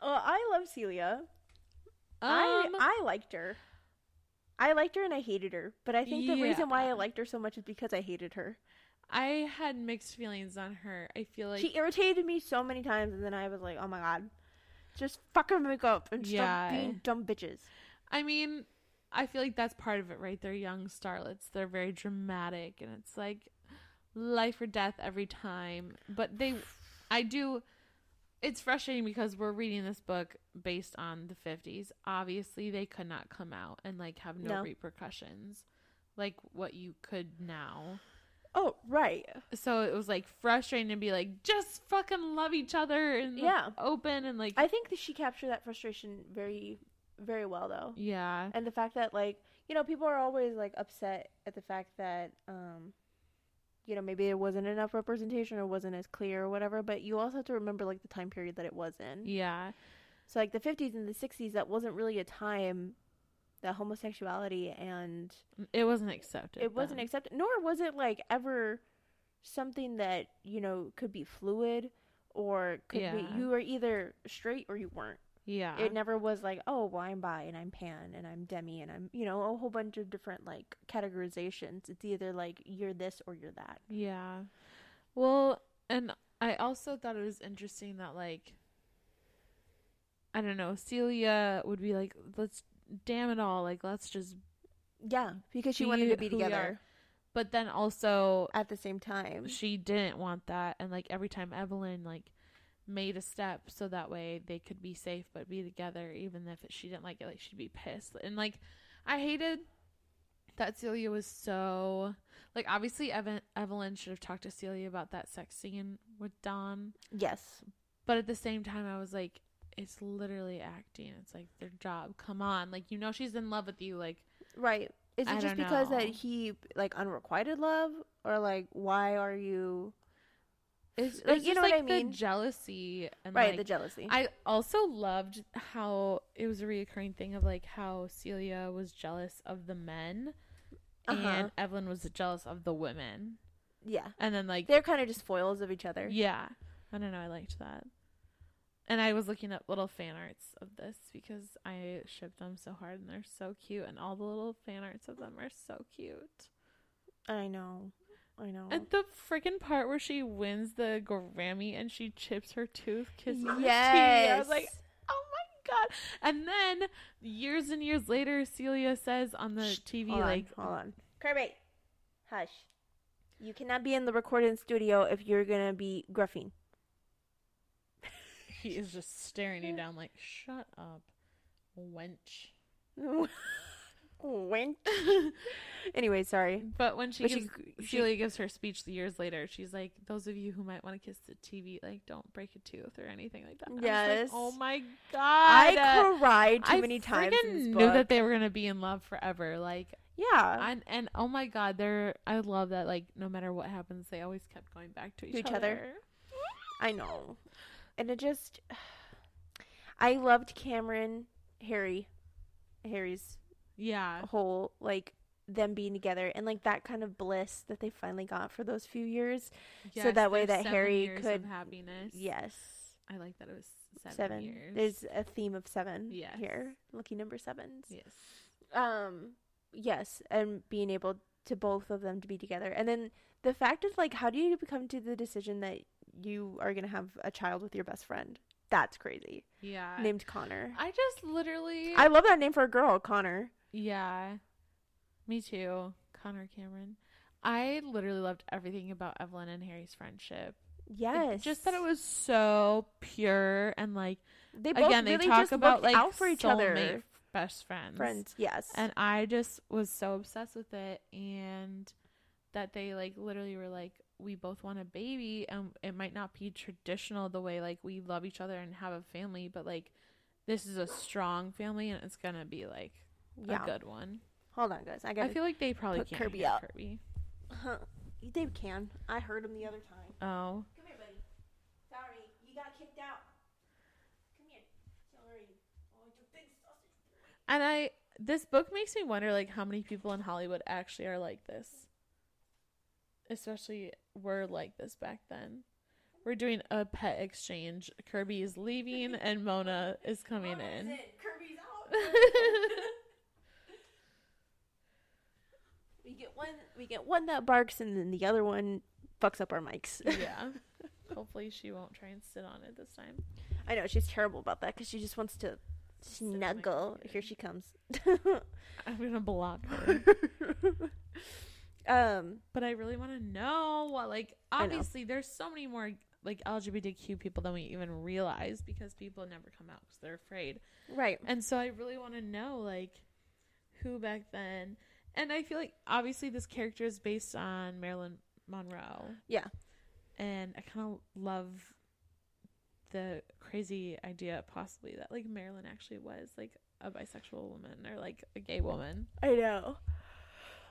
uh, I love Celia. I Um, I liked her. I liked her and I hated her. But I think the reason why I liked her so much is because I hated her. I had mixed feelings on her. I feel like she irritated me so many times, and then I was like, oh my god, just fucking make up and Yeah. stop being dumb bitches. I mean, I feel like that's part of it, right? They're young starlets. They're very dramatic, and it's like life or death every time. But they, I do. It's frustrating because we're reading this book based on the 50s. Obviously, they could not come out and like have no, No. repercussions like what you could now. Oh right, So it was like frustrating to be like, just fucking love each other and like, Yeah. open and like, I think that she captured that frustration very, very well though. yeah, and the fact that like you know people are always like upset at the fact that um you know maybe it wasn't enough representation or wasn't as clear or whatever but you also have to remember like the time period that it was in yeah, so like the 50s and the 60s that wasn't really a time that homosexuality and it wasn't accepted. it wasn't accepted nor was it like ever something that you know could be fluid or could Yeah. be you were either straight or you weren't yeah, it never was like, oh, well, I'm bi and I'm pan and I'm demi and I'm, you know, a whole bunch of different like categorizations. It's either like you're this or you're that. Yeah. Well, and I also thought it was interesting that like I don't know, Celia would be like, let's damn it all, like let's just Yeah, because she wanted to be who we are. together but then also at the same time. she didn't want that and like every time Evelyn like made a step so that way they could be safe but be together even if she didn't like it like she'd be pissed. And like I hated that Celia was so like obviously Evan Evelyn should have talked to Celia about that sex scene with Don Yes. but at the same time I was like it's literally acting. It's like their job. Come on. Like you know she's in love with you. Like Right. Is it I just because that he like unrequited love? Or like why are you it's, Like, it's you just know what like I mean? the jealousy and right, like, the jealousy. I also loved how it was a reoccurring thing of like how Celia was jealous of the men Uh-huh. and Evelyn was jealous of the women. Yeah. And then like They're kind of just foils of each other. yeah, I don't know, I liked that. And I was looking up little fan arts of this because I ship them so hard and they're so cute and all the little fan arts of them are so cute. I know. I know. And the freaking part where she wins the Grammy and she chips her tooth kissing the yes. TV. I was like, oh my god. And then years and years later, Celia says on the Shh, TV, hold like, on, hold on. Kirby, hush. You cannot be in the recording studio if you're gonna be gruffing. he is just staring you down, like, shut up, wench. Wink. anyway, sorry. But when she, But she, gives, she, Celia gives her speech years later, she's like, those of you who might want to kiss the TV, like, don't break a tooth or anything like that. And I was like, Yes. oh my god. I cried too I many times. friggin' In knew book. that they were gonna be in love forever. Like, yeah, and and oh my god, they're I love that. Like, no matter what happens, they always kept going back to each, each other. other. I know, and it just, I loved Cameron, Harry, Harry's Yeah, whole like them being together and like that kind of bliss that they finally got for those few years. So that way that Harry could- happiness. Yes, I like that it was seven, seven. years. There's a theme of seven Yes. here. Lucky number sevens. yes, um yes and being able to both of them to be together and then the fact is like how do you come to the decision that you are going to have a child with your best friend that's crazy yeah. named connor I just literally. i love that name for a girl connor yeah, me too. Connor Cameron. I literally loved everything about Evelyn and Harry's friendship. Yes just that it was so pure and like they both again really they talk about like out for each other best friends friends yes and i just was so obsessed with it and that they like literally were like we both want a baby and it might not be traditional the way like we love each other and have a family but like this is a strong family and it's gonna be like yeah. a good one. Hold on guys. I i gotta feel like they probably can't Kirby hear up. kirby. Huh. they can. I heard him the other time. Oh. Come here buddy. Sorry. You got kicked out. Come here. Sorry. Oh it's big sausage and i this book makes me wonder like how many people in hollywood actually are like this. Especially were like this back then. We're doing a pet exchange. Kirby is leaving and mona is coming in. Kirby's out. we get one. We get one that barks, and then the other one fucks up our mics. yeah hopefully she won't try and sit on it this time I know she's terrible about that because she just wants to Sit on my snuggle. Here she comes. i'm gonna block her um. but i really want to know what like obviously there's so many more like lgbtq people than we even realize because people never come out because they're afraid Right. And so I really want to know like who back then. And I feel like obviously this character is based on Marilyn Monroe. Yeah. And I kind of love the crazy idea possibly that like Marilyn actually was like a bisexual woman or like a gay woman. I know.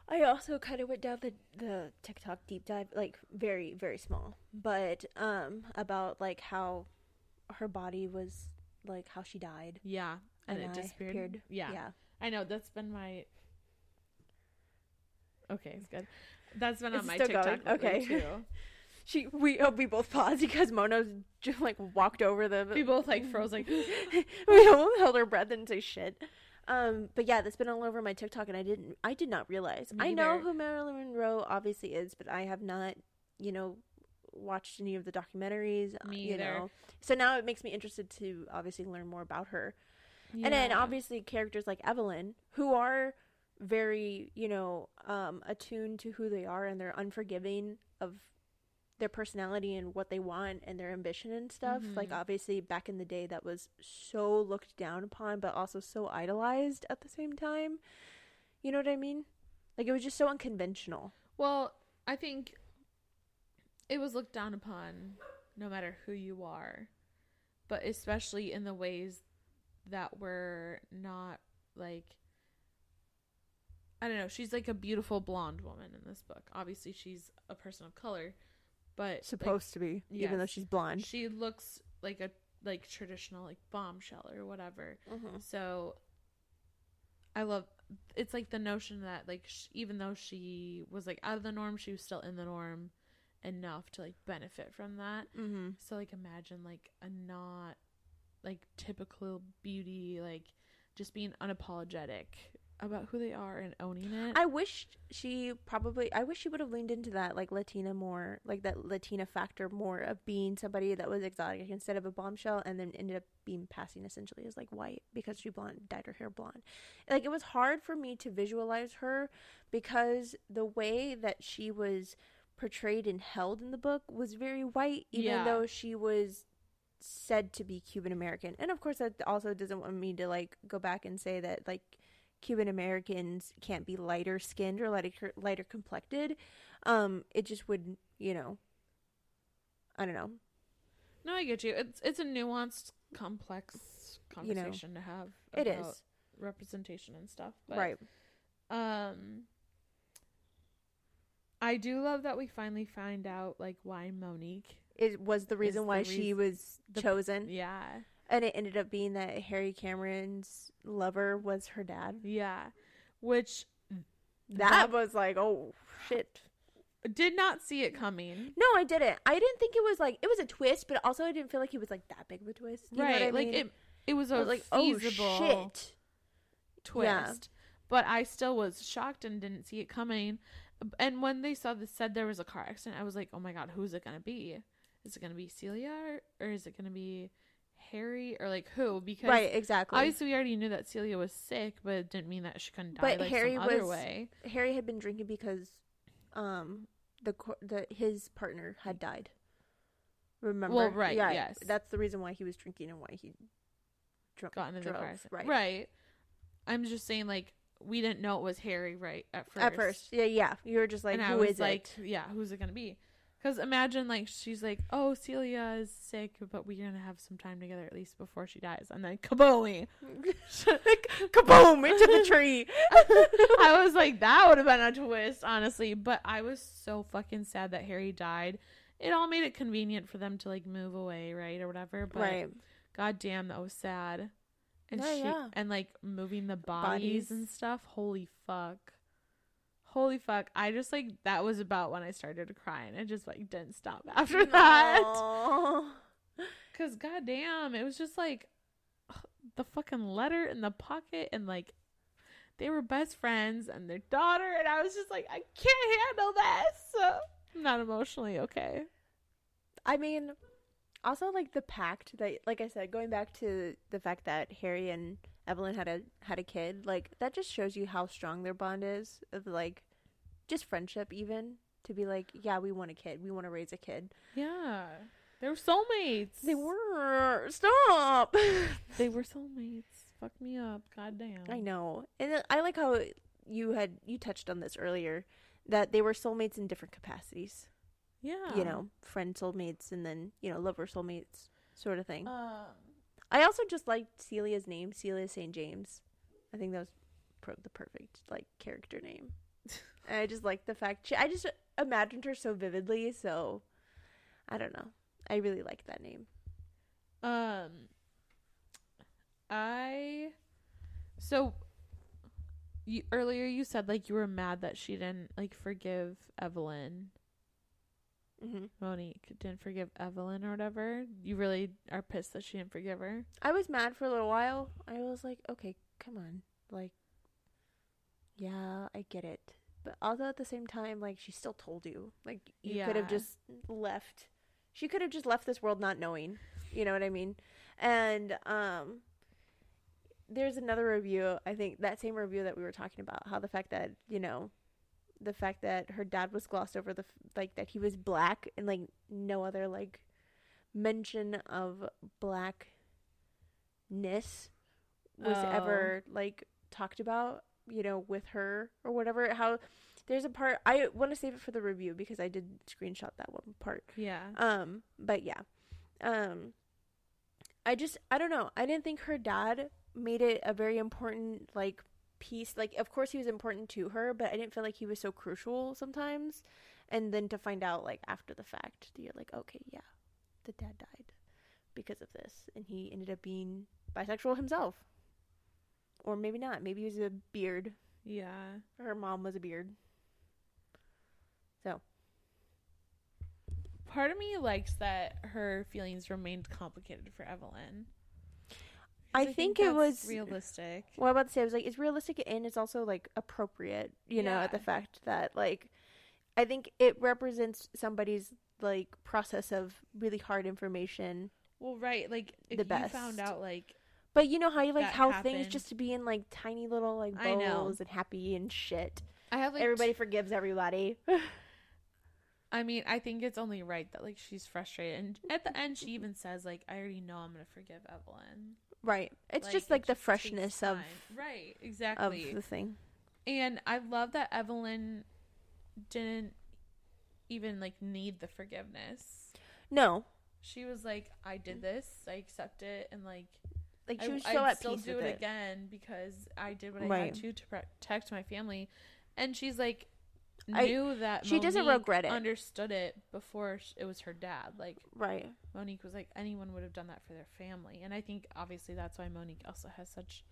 I also kind of went down the the TikTok deep dive, like very very small, but um about like how her body was like how she died Yeah. And, And it I disappeared. appeared- Yeah. yeah. I know that's been my Okay, it's good. That's been on It's my TikTok going? Okay. too. She we oh, we both paused because Mona's just like walked over them. We both like froze like we all held our breath and say shit. Um, but yeah, that's been all over my TikTok, and I didn't, I did not realize. Me I know who Marilyn Monroe obviously is, but I have not, you know, watched any of the documentaries. uh, Me you either. know, so now it makes me interested to obviously learn more about her. And then obviously characters like Evelyn, who are very, you know, um, attuned to who they are and they're unforgiving of their personality and what they want and their ambition and stuff. Like Mhm. obviously back in the day that was so looked down upon but also so idolized at the same time. You know what I mean? Like it was just so unconventional. Well, I think it was looked down upon no matter who you are, but especially in the ways that were not like I don't know, she's like a beautiful blonde woman in this book. Obviously she's a person of color, but like, to be, even though she's blonde. she looks like a like traditional like bombshell or whatever. Mm-hmm. So I love it's like the notion that like sh- even though she was like out of the norm, she was still in the norm enough to like benefit from that. Mm-hmm. So like imagine like a not like typical beauty like just being unapologetic about who they are and owning it. I wish she probably. I wish she would have leaned into that like Latina more, like that Latina factor more of being somebody that was exotic instead of a bombshell, and then ended up being passing essentially as like white because she blonde dyed her hair blonde. Like it was hard for me to visualize her because the way that she was portrayed and held in the book was very white, even Yeah. though she was said to be Cuban American. And of course, that also doesn't want me to like go back and say that like Cuban Americans can't be lighter skinned or lighter lighter complected. Um, it just would, you know, I don't know. no, I get you. It's it's a nuanced, complex You know, conversation to have. It is representation and stuff. But, right. Um, I do love that we finally find out like why Monique. It was the reason the why she was the- chosen, Yeah, and it ended up being that Harry Cameron's lover was her dad. yeah. Which That was like, oh shit. did not see it coming. No, I didn't. I didn't think it was like it was a twist, but also I didn't feel like it was like that big of a twist. You know right, what I like mean? it. It was a was like, oh, feasible oh shit. twist, Yeah. but I still was shocked and didn't see it coming. And when they saw this said there was a car accident, I was like, oh my god, who's it gonna be? Is it gonna be Celia or, or is it gonna be Harry or like who? Because Right, exactly. obviously we already knew that Celia was sick, but it didn't mean that she couldn't die But like Harry some other was- way. Harry had been drinking because um the the his partner had died. Remember? Well, right, yes. That's the reason why he was drinking and why he drunk Got into the drove, car. Right. right. I'm just saying, like we didn't know it was Harry right at first. At first, yeah, yeah. You were just like, and who I was is like, it? yeah, who's it gonna be? Because imagine like she's like, oh, Celia is sick, but we're gonna have some time together at least before she dies, and then kaboom! Kaboom! Into the tree. I was like, that would have been a twist, honestly. But I was so fucking sad that Harry died. It all made it convenient for them to like move away, right, or whatever. But right. god damn, that was sad. And she yeah. and like moving the bodies, Bodies. and stuff. Holy fuck. Holy fuck. I just like that was about when I started to cry and it just like didn't stop after that. Aw. Cause goddamn, it was just like the fucking letter in the pocket and like they were best friends and their daughter and I was just like, I can't handle this. I'm not emotionally okay. I mean, also like the pact that, like I said, going back to the fact that Harry and Evelyn had a had a kid, like that just shows you how strong their bond is of like just friendship, even to be like, yeah, we want a kid, we want to raise a kid. Yeah. They were soulmates. They were stop. They were soulmates. Fuck me up. Goddamn. I know, and I like how you had you touched on this earlier that they were soulmates in different capacities. Yeah. You know, friend soulmates, and then you know lover soulmates, sort of thing. Um I also just liked Celia's name, Celia St. James. I think that was pro- the perfect like character name. and I just liked the fact she, I just imagined her so vividly. So I don't know. I really liked that name. Um, I so you earlier you said like you were mad that she didn't like forgive Evelyn. Hmm Monique didn't forgive Evelyn or whatever. You really are pissed that she didn't forgive her. I was mad for a little while. I was like, okay, come on, like, yeah, I get it. But also at the same time, like, she still told you. Like, you could have just left. She could have just left this world not knowing. You know what I mean? And um, there's another review. I think that same review that we were talking about, how the fact that you know, the fact that her dad was glossed over, the f- like that he was black, and like no other like mention of blackness was Oh. ever like talked about. You know, with her or whatever. How there's a part I want to save it for the review because I did screenshot that one part. Yeah. Um, but yeah. Um I just I don't know. I didn't think her dad made it a very important like piece. Like of course he was important to her, but I didn't feel like he was so crucial sometimes. And then to find out like after the fact, that you're like, okay, yeah, the dad died because of this and he ended up being bisexual himself. or maybe not. Maybe he was a beard. Yeah. Her mom was a beard. So part of me likes that her feelings remained complicated for Evelyn. I think it was- realistic. Well, I'm about to say, I was like, it's realistic and it's also like appropriate, you know, at the fact that like, I think it represents somebody's like process of really hard information. Well, right, like if The you found out like But you know how you like how things just to be in like tiny little like bowls and happy and shit. I have like Everybody forgives everybody. I mean, I think it's only right that like she's frustrated, and at the end she even says like, "I already know I'm gonna forgive Evelyn." right. It's Like, just it like the just freshness of right, of exactly. the thing. and I love that Evelyn didn't even like need the forgiveness. No. She was like, "I did this, I accept it," and like Like she was I'd so at still peace do with it, it. again because I did what I Right. had to to protect my family, and she's like I- knew that she doesn't regret it. Understood it before it was her dad. Like Right. Monique was like anyone would have done that for their family, and I think obviously that's why Monique also has such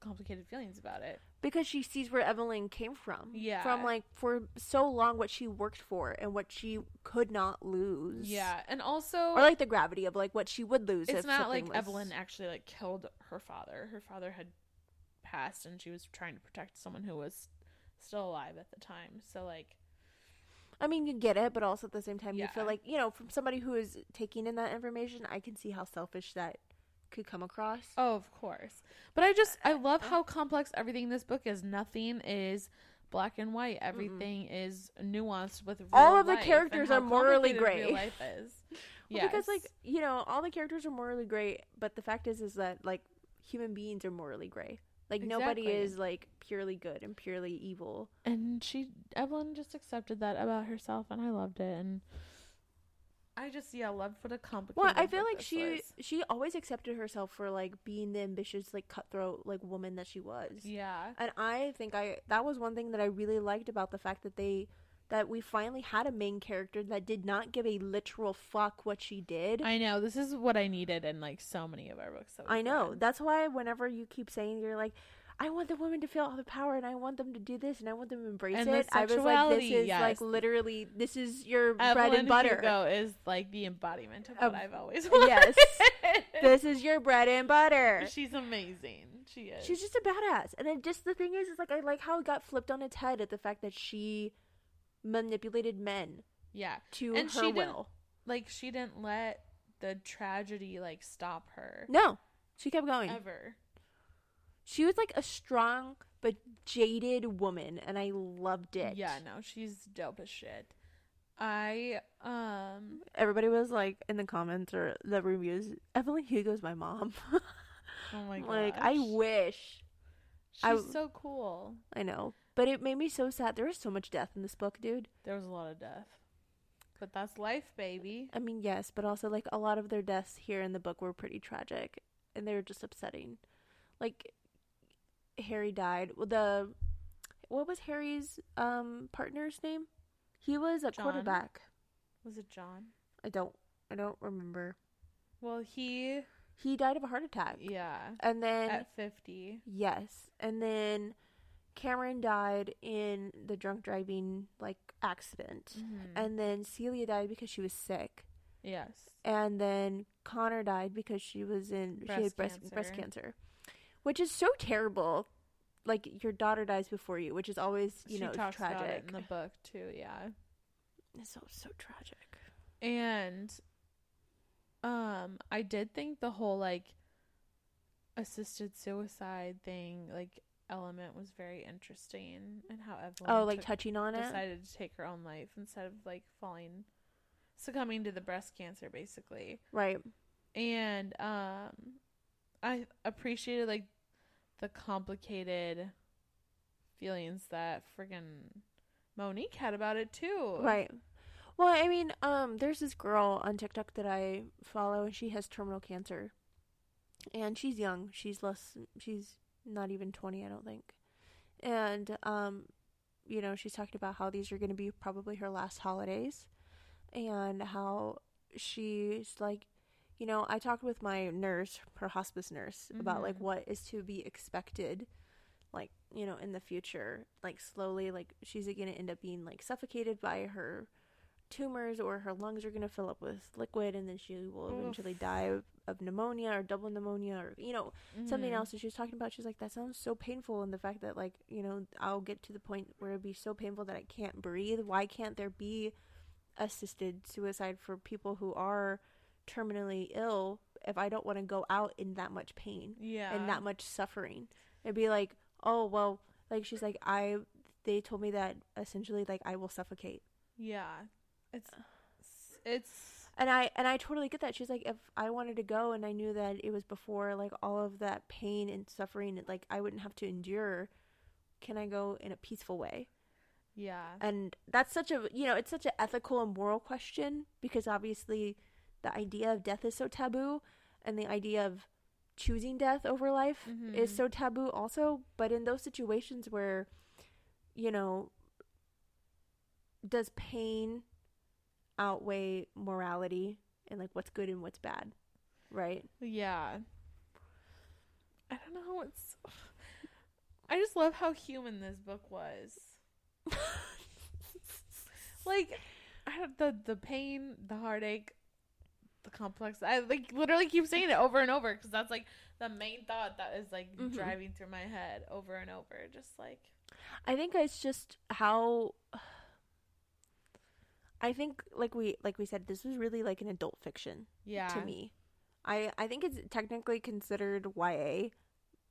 complicated feelings about it. because she sees where Evelyn came from. Yeah. From like for so long what she worked for and what she could not lose. Yeah, and also Or like the gravity of like what she would lose it's if not like was- Evelyn actually like killed her father. Her father had passed, and she was trying to protect someone who was still alive at the time. So like, I mean, you get it, but also at the same time, you feel like you know, from somebody who is taking in that information, I can see how selfish that could come across. oh, of course. But I just I love how complex everything in this book is. Nothing is black and white. Mm-hmm. Everything is nuanced with real All of the characters are morally gray. Real life is. Well, Because like you know, all the characters are morally great, but the fact is, is that like human beings are morally gray. Like nobody is like purely good and purely evil. and she Evelyn just accepted that about herself, and I loved it. And I just yeah loved what a complicated. Well, I feel like she was. she always accepted herself for like being the ambitious, like cutthroat, like woman that she was. Yeah. And I think I that was one thing that I really liked about the fact that they that we finally had a main character that did not give a literal fuck what she did. I know this is what I needed in like so many of our books. That I know. read. That's why whenever you keep saying you're like, I want the women to feel all the power and I want them to do this and I want them to embrace And it. I was like, this is like like literally this is your Evelyn bread and butter. Hugo is like the embodiment of, Of- what I've always wanted. Yes. this is your bread and butter. She's amazing. She is. She's just a badass. And then just the thing is, is like I like how it got flipped on its head at the fact that she manipulated men yeah. to And her she will. Like she didn't let the tragedy like stop her No, she kept going. ever. She was like a strong but jaded woman, and I loved it. Yeah, no, she's dope as shit. I um Everybody was like in the comments or the reviews, Evelyn Hugo's my mom. oh my god. like I wish. she's I- so cool. I know, but it made me so sad. There was so much death in this book, dude. There was a lot of death. But that's life, baby. I mean, yes, but also like a lot of their deaths here in the book were pretty tragic, and they were just upsetting. Like Harry died. Well, the what was Harry's um partner's name? He was a John? quarterback. Was it John? I don't. I don't remember. Well, he He died of a heart attack, yeah, and then at 50. yes, and then Cameron died in the drunk driving like accident, Mhm. and then Celia died because she was sick. yes. and then Connor died because she was in she had breast breast cancer. cancer, which is so terrible. Like your daughter dies before you, which is always you she know tragic. in the book too, yeah. It's so so tragic. And um I did think the whole like assisted suicide thing like element was very interesting and how Evelyn Oh, like took- touching on it. decided to take her own life instead of like falling succumbing to the breast cancer basically. Right. And um I appreciated like the complicated feelings that friggin' Monique had about it too. Right. Well, I mean, um, there's this girl on TikTok that I follow, and she has terminal cancer, and she's young. She's less. She's not even twenty, I don't think. And um, you know, she's talked about how these are going to be probably her last holidays, and how she's like, you know, I talked with my nurse, her hospice nurse, about like Mhm. what is to be expected, like, you know, in the future. Like, slowly, like, she's going to end up being like suffocated by her tumors or her lungs are going to fill up with liquid and then she will Oof. eventually die of, of pneumonia or double pneumonia or, you know, something Mhm. else that she was talking about. She's like, that sounds so painful. And the fact that, like, you know, I'll get to the point where it'd be so painful that I can't breathe. Why can't there be assisted suicide for people who are terminally ill if I don't want to go out in that much pain Yeah. and that much suffering? It'd be like, oh, well, like, she's like, I, they told me that essentially, like, I will suffocate. Yeah. It's it's and I and I totally get that. She's like, if I wanted to go and I knew that it was before like all of that pain and suffering, like I wouldn't have to endure. Can I go in a peaceful way? yeah. And that's such a you know it's such an ethical and moral question because obviously the idea of death is so taboo, and the idea of choosing death over life is Mhm. so taboo also. But in those situations where, you know, does pain outweigh morality and like what's good and what's bad, right? Yeah. I don't know. It's. I just love how human this book was. Like, I don't, the the pain, the heartache, the complex. I like literally keep saying it over and over because that's like the main thought that is like Mhm. driving through my head over and over. Just like I think it's just how I think like we like we said this was really like an adult fiction yeah, to me. I I think it's technically considered YA.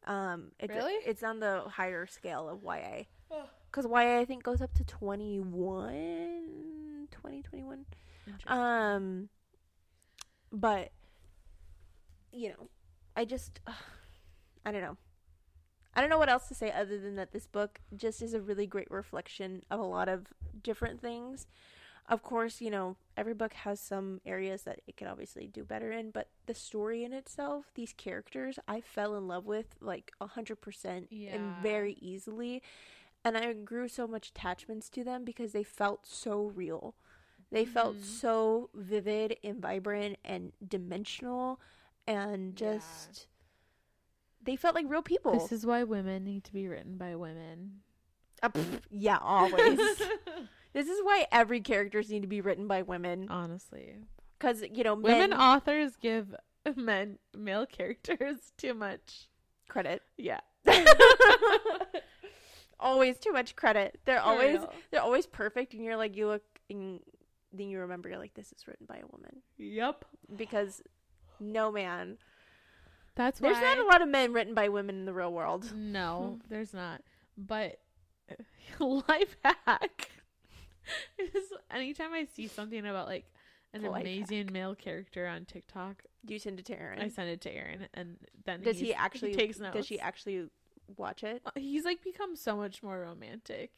Um it's Really? it's on the higher scale of YA. Ugh. Cuz YA I think goes up to 21 20 21. Um but you know, I just I don't know. I don't know what else to say other than that this book just is a really great reflection of a lot of different things. Of course, you know, every book has some areas that it can obviously do better in, but the story in itself, these characters, I fell in love with like a 100% and very easily. And I grew so much attachments to them because they felt so real. They felt Mhm. so vivid and vibrant and dimensional and Yeah. just they felt like real people. This is why women need to be written by women. Uh, pff, yeah, always. this is why every characters need to be written by women Honestly, cuz you know, women men authors give men male characters too much. credit. Yeah, always too much credit. They're For always real. they're always perfect and you're like you look and then you remember you're like this is written by a woman Yep. because no man That's there's why not a lot of men written by women in the real world No, hmm. there's not. But life hack is anytime I see something about like an Life amazing male character on TikTok, do you send it to Aaron I send it to Aaron, and then does he actually takes notes? does he actually watch it Uh, He's like become so much more romantic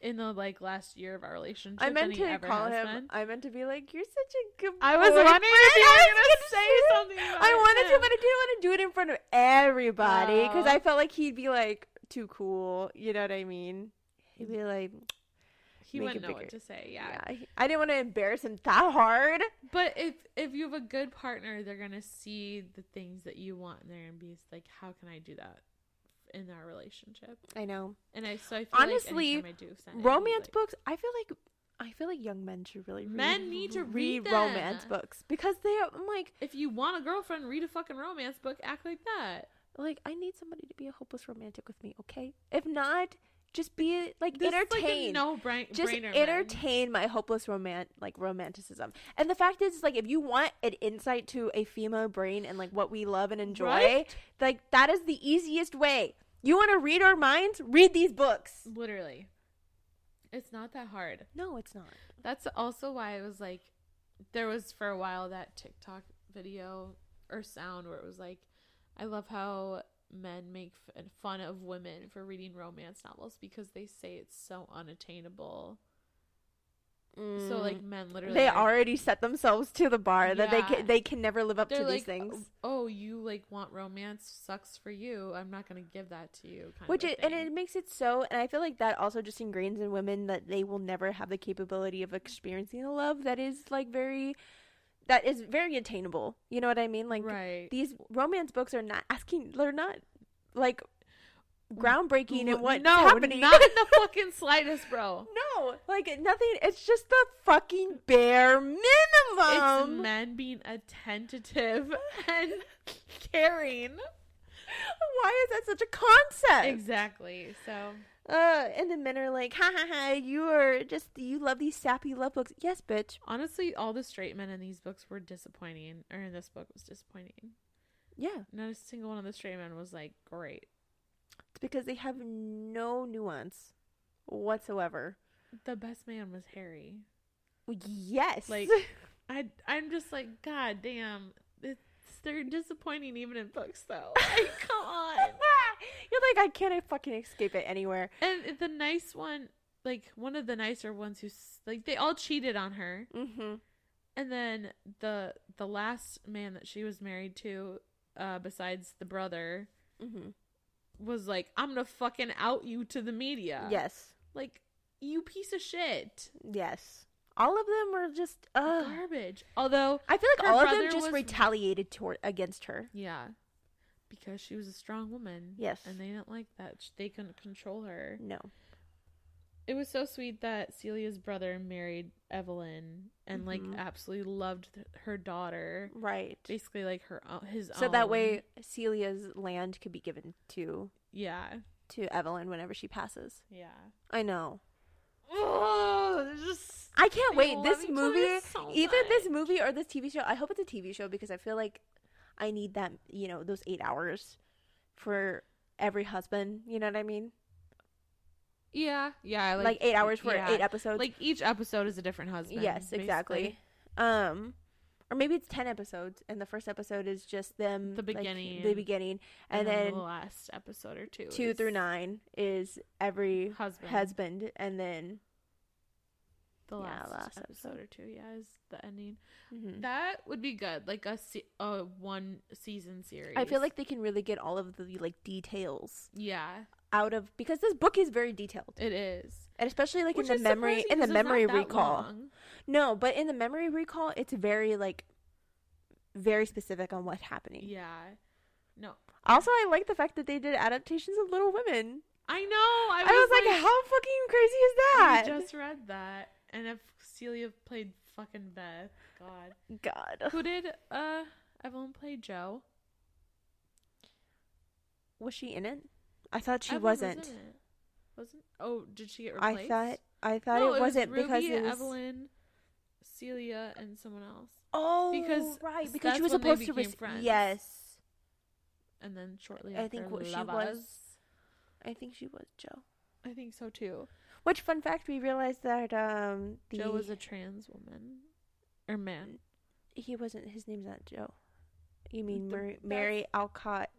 in the like last year of our relationship. I meant he to call him been. I meant to be like you're such a good I was wondering if you I were gonna say something. About I wanted to but I didn't want to do it in front of everybody because. I felt like he'd be like too cool you know what I mean he'd be like he wouldn't know what to say. yeah, Yeah. I didn't want to embarrass him that hard But if if you have a good partner, they're gonna see the things that you want, and they're gonna be like, "How can I do that in our relationship?" I know And I so I feel Honestly, like anytime I do send it, romance like, books i feel like i feel like young men should really read, Men need to read romance books because they i'm like If you want a girlfriend, read a fucking romance book. Act like that. like i need somebody to be a hopeless romantic with me okay if not just be like This entertain like no brain. just brainer, man. entertain my hopeless romant like romanticism and the fact is like if you want an insight to a female brain and like what we love and enjoy Right? like that is the easiest way you want to read our minds read these books Literally, it's not that hard. no it's not That's also why I was like, there was for a while that TikTok video or sound where it was like, I love how men make f- fun of women for reading romance novels because they say it's so unattainable. So like men literally Mm. they are- already set themselves to the bar that they can they can never live up they're to like, these things oh, you like want romance sucks for you. I'm not gonna give that to you. Kind which of it, and it makes it so and i feel like that also just ingrains in women that they will never have the capability of experiencing a love that is like very that is very attainable. You know what I mean? Like right. these romance books are not asking. They're not like groundbreaking and what's no, happening. not in the fucking slightest, bro. no, like nothing. It's just the fucking bare minimum. it's men being attentive and caring. Why is that such a concept? Exactly. So Uh, and the men are like, ha ha ha, you are just, you love these sappy love books. Yes, bitch. honestly, all the straight men in these books were disappointing. Or in this book was disappointing. Yeah. Not a single one of the straight men was like great. It's because they have no nuance whatsoever. The best man was Harry. Yes. Like- I I'm just like God damn. It's, they're disappointing even in books though. Like come on. You're like, I can't fucking escape it anywhere. And the nice one, like one of the nicer ones who like they all cheated on her. Mm-hmm. And then the the last man that she was married to, uh, besides the brother, Mm-hmm. was like, "I'm gonna fucking out you to the media." Yes. like you piece of shit, Yes. All of them were just, uh, garbage. Although, I feel like all of them just was- retaliated toward against her. yeah, because she was a strong woman. Yes. and they didn't like that. They couldn't control her. No. It was so sweet that Celia's brother married Evelyn and like Mhm. absolutely loved th- her daughter. Right. Basically, like her o- his So that way Celia's land could be given to yeah, to Evelyn whenever she passes. yeah. I know. Oh, just I can't wait. This movie, so either this movie or this TV show. I hope it's a TV show because I feel like I need that. You know, those eight hours for every husband. You know what I mean? yeah, yeah. Like, eight hours for yeah. eight episodes. Like each episode is a different husband. yes, exactly. basically. Um, or maybe it's ten episodes, and the first episode is just them The like, beginning. the beginning, and, then, then the last episode or two, two through nine is every husband. husband, and then the yeah, last, last episode. episode. or two. Yeah, is the ending. mhm. That would be good, like a se- a one season series. I feel like they can really get all of the like details yeah, out of because this book is very detailed. it is. and especially like Which in the memory in the memory recall long. no but in the memory recall it's very like very specific on what's happening Yeah. No, also i like the fact that they did adaptations of little women I know. I i was, was, like, how fucking crazy is that I just read that, and if Celia played fucking Beth, God, god who did uh Evelyn play Jo? was she in it i thought she Evelyn was wasn't in. Wasn't? Oh, did she get replaced? i thought i thought No, it wasn't was because it was Evelyn, Celia, and someone else, oh because right because she was supposed to friends. yes and then shortly after I think what she was- i think she was jo I think so too. Which fun fact we realized that um the Jo was a trans woman or man. he wasn't his name's not jo you mean The- mary, mary alcott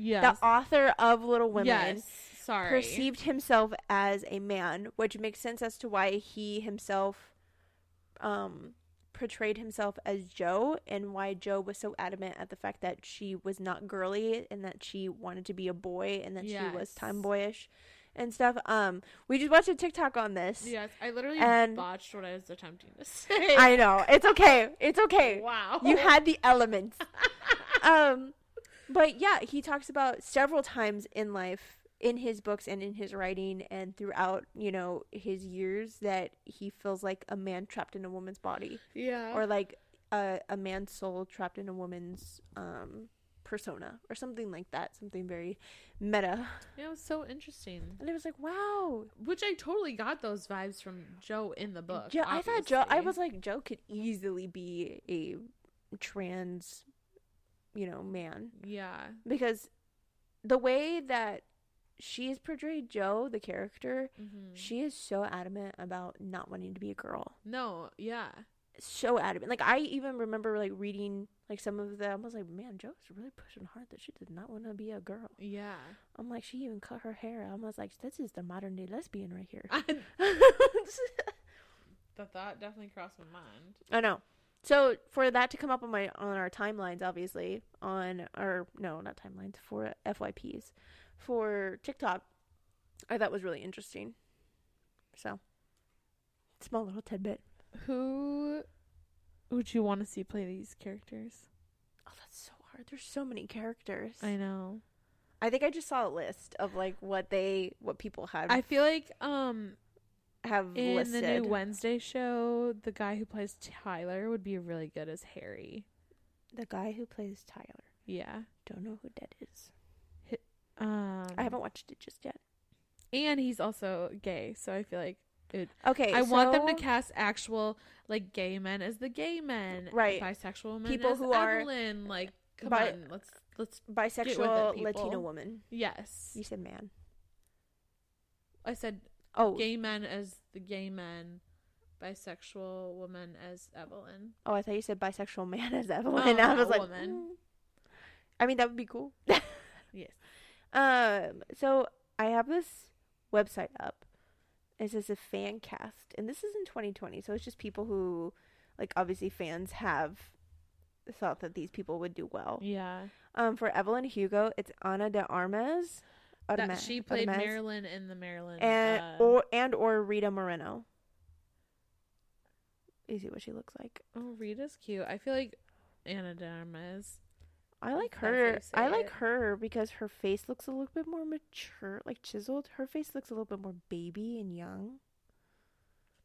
Yes. the author of Little Women yes. Sorry. perceived himself as a man, which makes sense as to why he himself um portrayed himself as Jo and why Jo was so adamant at the fact that she was not girly and that she wanted to be a boy and that she was Yes. tomboyish and stuff. Um we just watched a TikTok on this. Yes, I literally And- botched what I was attempting to say. I know. It's okay. It's okay. wow. You had the elements. um but yeah he talks about several times in life in his books and in his writing and throughout you know his years that he feels like a man trapped in a woman's body yeah. or like a, a man's soul trapped in a woman's um persona or something like that something very meta yeah, it was so interesting. and it was like wow Which I totally got those vibes from Jo in the book. jo i thought jo i was like jo could easily be a trans you know man Yeah. because the way that she's portrayed Jo, the character, hmm she is so adamant about not wanting to be a girl. No. Yeah. So adamant. Like I even remember like reading like some of them. I was like, man, Jo's really pushing hard that she did not want to be a girl. Yeah. I'm like, she even cut her hair. I was like, this is the modern day lesbian right here. the thought definitely crossed my mind. I know. So for that to come up on my on our timelines, obviously on our no not timelines for FYPs for TikTok, I thought was really interesting. So small little tidbit. Who would you want to see play these characters? Oh, that's so hard. There's so many characters. I know. I think I just saw a list of like what they what people had I feel like um have in listed. the new Wednesday show, the guy who plays Tyler would be really good as Harry. the guy who plays Tyler. Yeah. Don't know who that is. Um I haven't watched it just yet. and he's also gay, so I feel like Okay, I want them to cast actual like gay men as the gay men, Right. Bisexual women People as who are Like, come bi- on, let's let's. bisexual people. Latino woman. Yes, You said man. I said Oh, gay men as the gay men, bisexual woman as Evelyn. oh, I thought you said bisexual man as Evelyn. Oh, I was like, woman. mm. I mean, that would be cool. Yes. Um, so I have this website up. It says a fan cast, and this is in 2020. So it's just people who, like, obviously fans have thought that these people would do well. Yeah, Um, for Evelyn Hugo, it's Ana de Armas. that she played Marilyn in the Marilyn. and uh, or and or Rita Moreno. You see what she looks like. oh, Rita's cute. I feel like Ana de Armas. I like her. I like it. her because her face looks a little bit more mature, like chiseled. Her face looks a little bit more baby and young.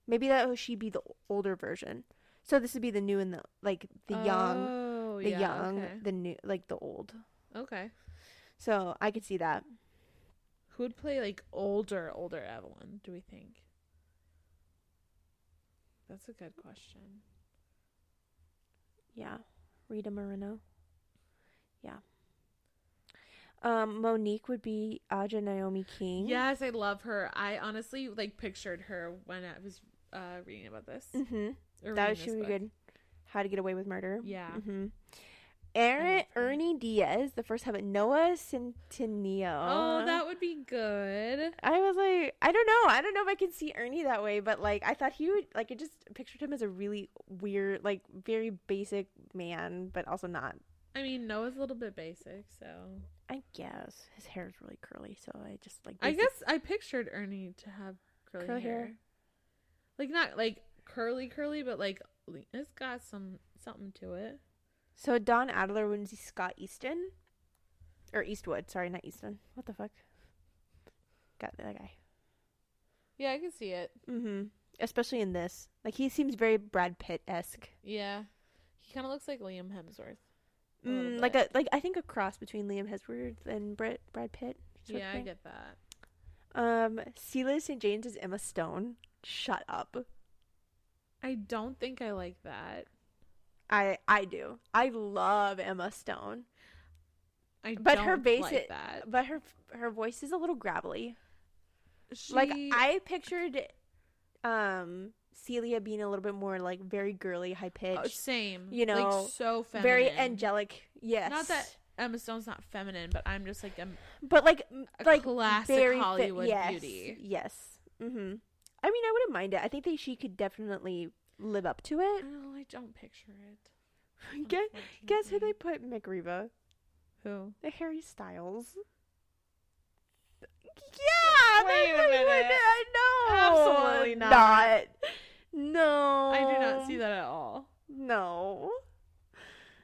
Maybe that she'd she be the older version. So this would be the new and the like the young, Oh, the yeah, young, Okay. the new, like the old. okay. So I could see that. Who would play like older, older Evelyn? Do we think? That's a good question. Yeah, Rita Moreno. Yeah. Um, Monique would be Aja Naomi King. Yes, I love her. I honestly like pictured her when I was uh reading about this. Mm-hmm. That should be good. How to Get Away with Murder. Yeah. Mm-hmm. Aaron. Ernie Diaz, the first Hobbit. Noah Centineo. Oh, that would be good. I was like, I don't know. I don't know if I can see Ernie that way, but like, I thought he would like. I just pictured him as a really weird, like, very basic man, but also not. I mean, Noah's a little bit basic, so I guess his hair is really curly, so I just like. I guess I pictured Ernie to have curly, Curly hair. hair. Like not like curly curly, but like it's got some something to it. So Don Adler be Scott Easton, or Eastwood. Sorry, not Easton. What the fuck? Got that guy. Yeah, I can see it. Mm-hmm. Especially in this, like he seems very Brad Pitt esque. Yeah, he kind of looks like Liam Hemsworth. A Mm, like a like I think a cross between Liam Hemsworth and Brett Brad Pitt. Yeah, I get that. Um, Celia St. James is Emma Stone. Shut up. I don't think I like that. I I do. I love Emma Stone, I But don't her basic- like that. but her her voice is a little gravelly. Like I pictured, um, Celia being a little bit more like very girly, high pitched. oh, same. you know, like so feminine. very angelic. Yes, Not that Emma Stone's not feminine, but I'm just like I'm but like a like classic very Hollywood yes, beauty. Yes. Mm-hmm. I mean, I wouldn't mind it. I think that she could definitely live up to it. Oh, I don't picture it. Guess, guess who they put Mick Riva? Who? The Harry Styles. Yeah, Wait a minute. I know. Absolutely not. not. No, I do not see that at all. No.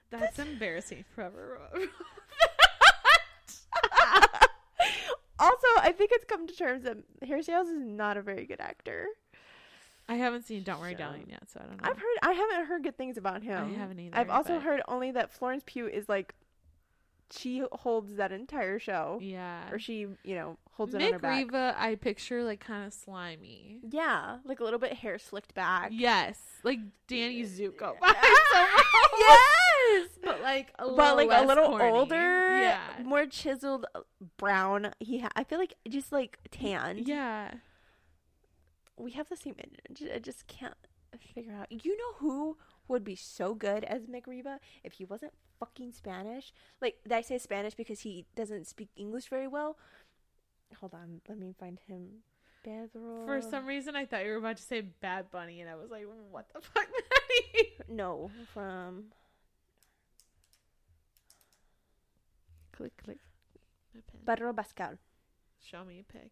That's embarrassing forever. also, I think it's come to terms that Harry Styles is not a very good actor. I haven't seen Don't Worry So- Darling yet, so I don't know. I've heard I haven't heard good things about him. I haven't either. I've also but- heard only that Florence Pugh is like she holds that entire show, Yeah. or she, you know, holds it on her Mick back. Riva, I picture like kind of slimy. Yeah, like a little bit hair slicked back. Yes, like Danny Zuko. yes, but like a little but like a little corny. older, Yeah. more chiseled, uh, brown. He, ha- I feel like just like tan. Yeah. we have the same image. I just can't figure out. You know who would be so good as Mick Riva if he wasn't fucking Spanish? Like, I say Spanish because he doesn't speak English very well. Hold on, let me find him. Pedro. For some reason, I thought you were about to say Bad Bunny, and I was like, "What the fuck, Maddie?" No, from. Click, click. Pedro Pascal. Show me a pic.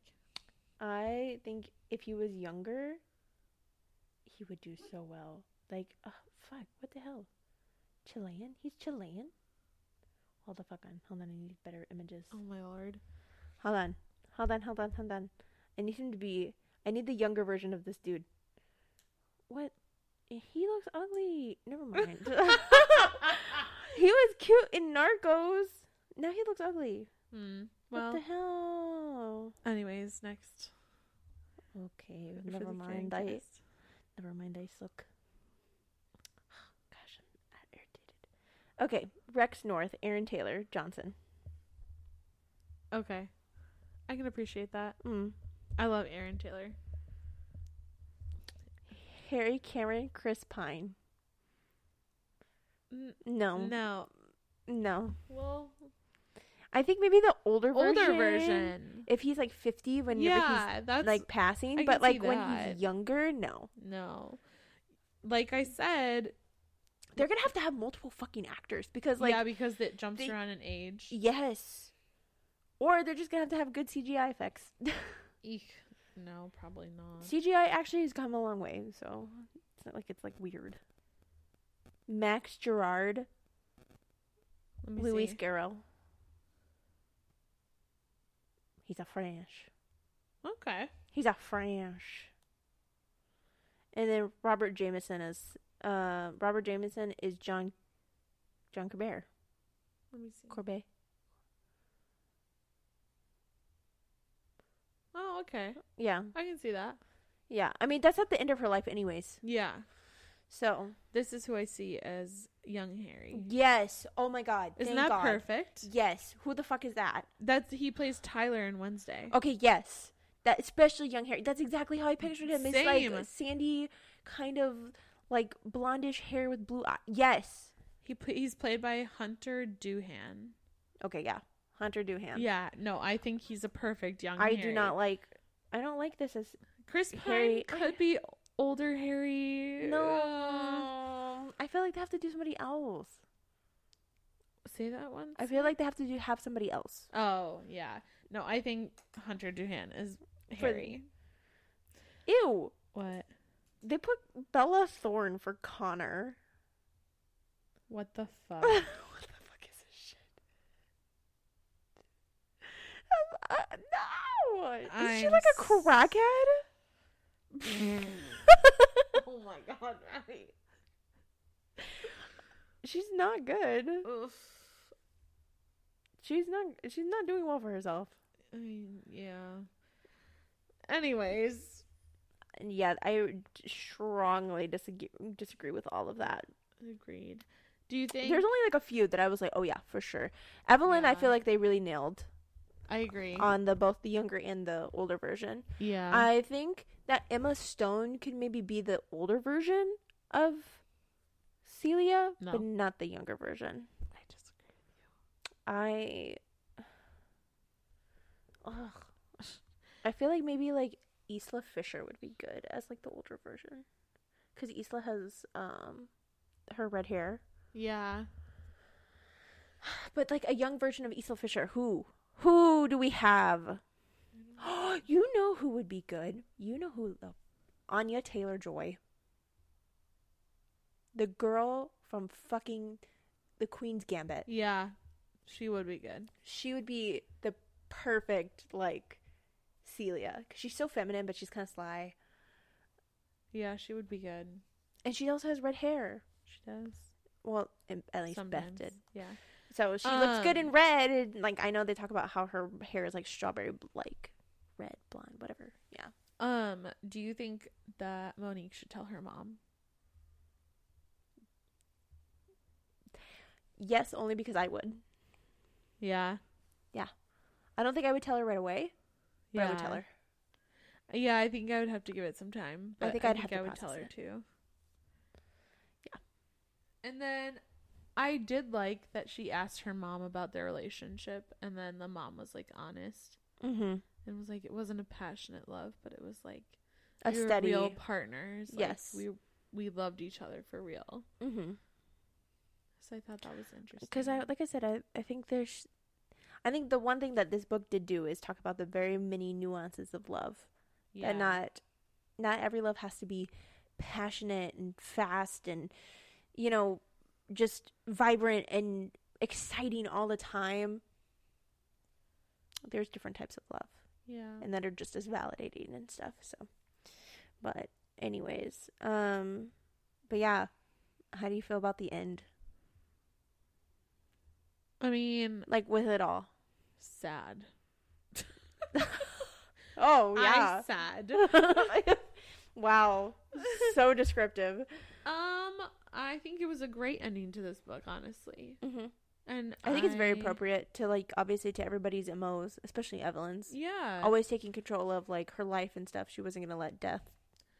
I think if he was younger, he would do so well. Like, oh, fuck, what the hell? Chilean? He's Chilean? Hold the fuck on. Hold on, I need better images. Oh my lord. Hold on. Hold on, hold on, hold on. I need him to be. I need the younger version of this dude. What? He looks ugly. Never mind. he was cute in Narcos. Now he looks ugly. Hmm. What Well, the hell? anyways, next. Okay, never mind. I never mind. I suck. Gosh, I'm irritated. Okay, Rex North, Aaron Taylor Johnson. Okay. I can appreciate that. Mm. I love Aaron Taylor. Harry Cameron, Chris Pine. No, No. no. Well, I think maybe the older version. older version. If he's like fifty when Yeah, he's that's like passing, I but like when he's younger, no. no. Like I said, They're gonna have to have multiple fucking actors because like yeah, because it jumps they- around in age. yes, or they're just gonna have to have good CGI effects. Eek. No, probably not. CGI actually has come a long way, so it's not like it's like weird. Max Gerard, Let me Louis see. Garrel. He's a French. Okay. He's a French. And then Robert Jameson is uh Robert Jameson is John John Corbett. Let me see. Corbett. Oh, okay. Yeah. I can see that. Yeah. I mean that's at the end of her life anyways. Yeah. So This is who I see as young Harry. Yes. Oh my god. Isn't Thank that God. perfect? Yes. Who the fuck is that? That's he plays Tyler in Wednesday. Okay, yes. That especially young Harry. That's exactly how I pictured him. It's Same. like sandy kind of like blondish hair with blue eyes. Yes. He pl- he's played by Hunter Doohan. Okay, yeah. Hunter Doohan. Yeah, no, I think he's a perfect young. I Harry. do not like I don't like this as Chris Pine Harry- could be older Harry. Uh, No. I feel like they have to do somebody else. say that one. I feel like they have to do have somebody else. Oh yeah, no, I think Hunter Doohan is For- Harry. Ew. What? They put Bella Thorne for Connor. What the fuck? what the fuck is this shit? Um, uh, no! Is she I'm like a crackhead? oh my god, right? She's not good. Oof. She's not. She's not doing well for herself. I mean, yeah. Anyways, And yeah, I strongly disagree disagree with all of that. agreed. Do you think? There's only like a few that I was like, oh yeah, for sure. Evelyn, I feel like they really nailed I agree. on the both the younger and the older version. yeah. I think that Emma Stone could maybe be the older version of Celia, No. but not the younger version. I disagree. With you. I Ugh. I feel like maybe like Isla Fisher would be good as like the older version. Cuz Isla has um her red hair. Yeah. But like a young version of Isla Fisher, who? Who do we have? you know who would be good. You know who the Anya Taylor Joy. The girl from fucking the Queen's Gambit. Yeah. She would be good. She would be the perfect like Celia cuz she's so feminine but she's kind of sly. Yeah, she would be good. And she also has red hair. She does. Well, at least Beth did. Yeah. So she looks good Um, in red. And, like I know they talk about how her hair is like strawberry, like red, blonde, whatever. Yeah. Um, do you think that Monique should tell her mom? Yes, only because I would. Yeah. Yeah. I don't think I would tell her right away, Yeah. I would tell her. Yeah, I think I would have to give it some time. I think I I'd think have I would tell her it. too. Yeah. And then I did like that she asked her mom about their relationship, and then the mom was like honest Mm-hmm. and was like it wasn't a passionate love, but it was like A we were steady. real partners. Like, Yes. we we loved each other for real. Mm-hmm. So I thought that was interesting. Because I, like I said, I, I think there's, I think the one thing that this book did do is talk about the very many nuances of love. yeah. That not, not every love has to be passionate and fast and you know just vibrant and exciting all the time there's different types of love Yeah. and that are just as validating and stuff so but anyways um but yeah how do you feel about the end I mean, like with it all sad. oh I sad. wow so descriptive Um, I think it was a great ending to this book, honestly. hmm And I think it's very appropriate to like obviously to everybody's MOs, especially Evelyn's. Yeah. Always taking control of like her life and stuff. She wasn't gonna let death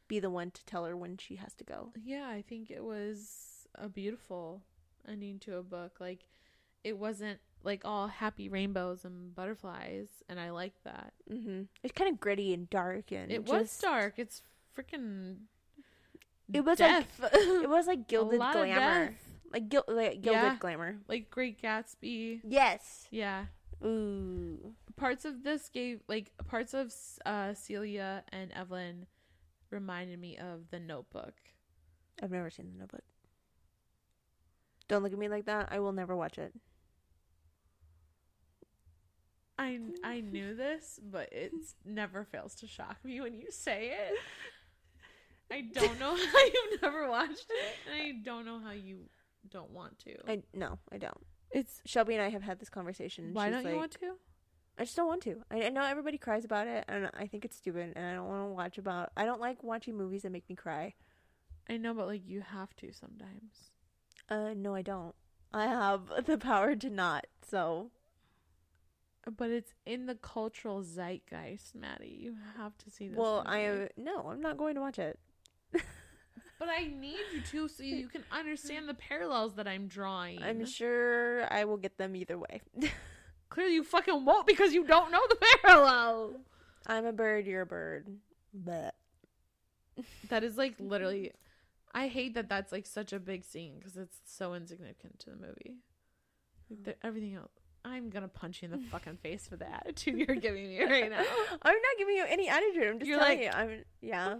be the one to tell her when she has to go. Yeah, I think it was a beautiful ending to a book. Like, it wasn't like all happy rainbows and butterflies, and I like that. Mm-hmm. It's kind of gritty and dark and It was dark. It's freaking. It was death. like it was like gilded a lot of glamour, like, gil- like gilded Yeah. glamour. like Great Gatsby. Yes. Yeah, Ooh. parts of this gave like parts of uh, Celia and Evelyn reminded me of The Notebook. I've never seen the Notebook. Don't look at me like that. I will never watch it. I I knew this, but it never fails to shock me when you say it. I don't know how you've never watched it, and I don't know how you don't want to. I no, I don't. it's Shelby and I have had this conversation. and why she's don't you like- want to? I just don't want to. I, I know everybody cries about it, and I think it's stupid, and I don't want to watch about. I don't like watching movies that make me cry. I know, but like you have to sometimes. Uh, no, I don't. I have the power to not. So But it's in the cultural zeitgeist, Maddie. You have to see this. well, I am no, I'm not going to watch it. But I need you to, so you can understand the parallels that I'm drawing. I'm sure I will get them either way. Clearly, you fucking won't because you don't know the parallel. I'm a bird. You're a bird. But That is like literally. I hate that that's like such a big scene because it's so insignificant to the movie. Like the, everything else. I'm gonna punch you in the fucking face for the attitude you're giving me right now. I'm not giving you any attitude. I'm just You're telling like- you. I'm yeah.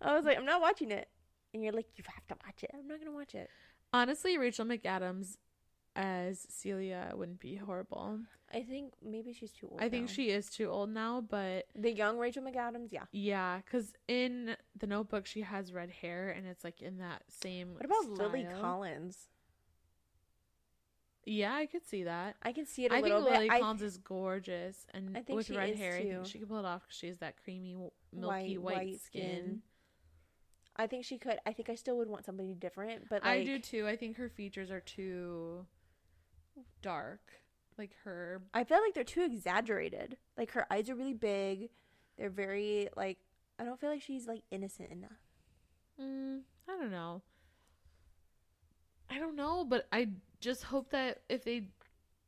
I was like, I'm not watching it, and you're like, you have to watch it. I'm not gonna watch it. Honestly, Rachel McAdams as Celia wouldn't be horrible. I think maybe she's too old. I think she is too old now, but the young Rachel McAdams. Yeah. yeah, because in the Notebook she has red hair and it's like in that same. What about Lily. Collins? Yeah, I could see that. I can see it a I think little Lily bit. I- Collins is gorgeous, and I think with she red is hair, I think she could pull it off because she has that creamy, milky White- white, white skin. skin. I think she could. I think I still would want somebody different, but like, I do too. I think her features are too dark. Like her, I feel like they're too exaggerated. Like her eyes are really big. They're very like. I don't feel like she's like innocent enough. mm, I don't know. I don't know, but I just hope that if they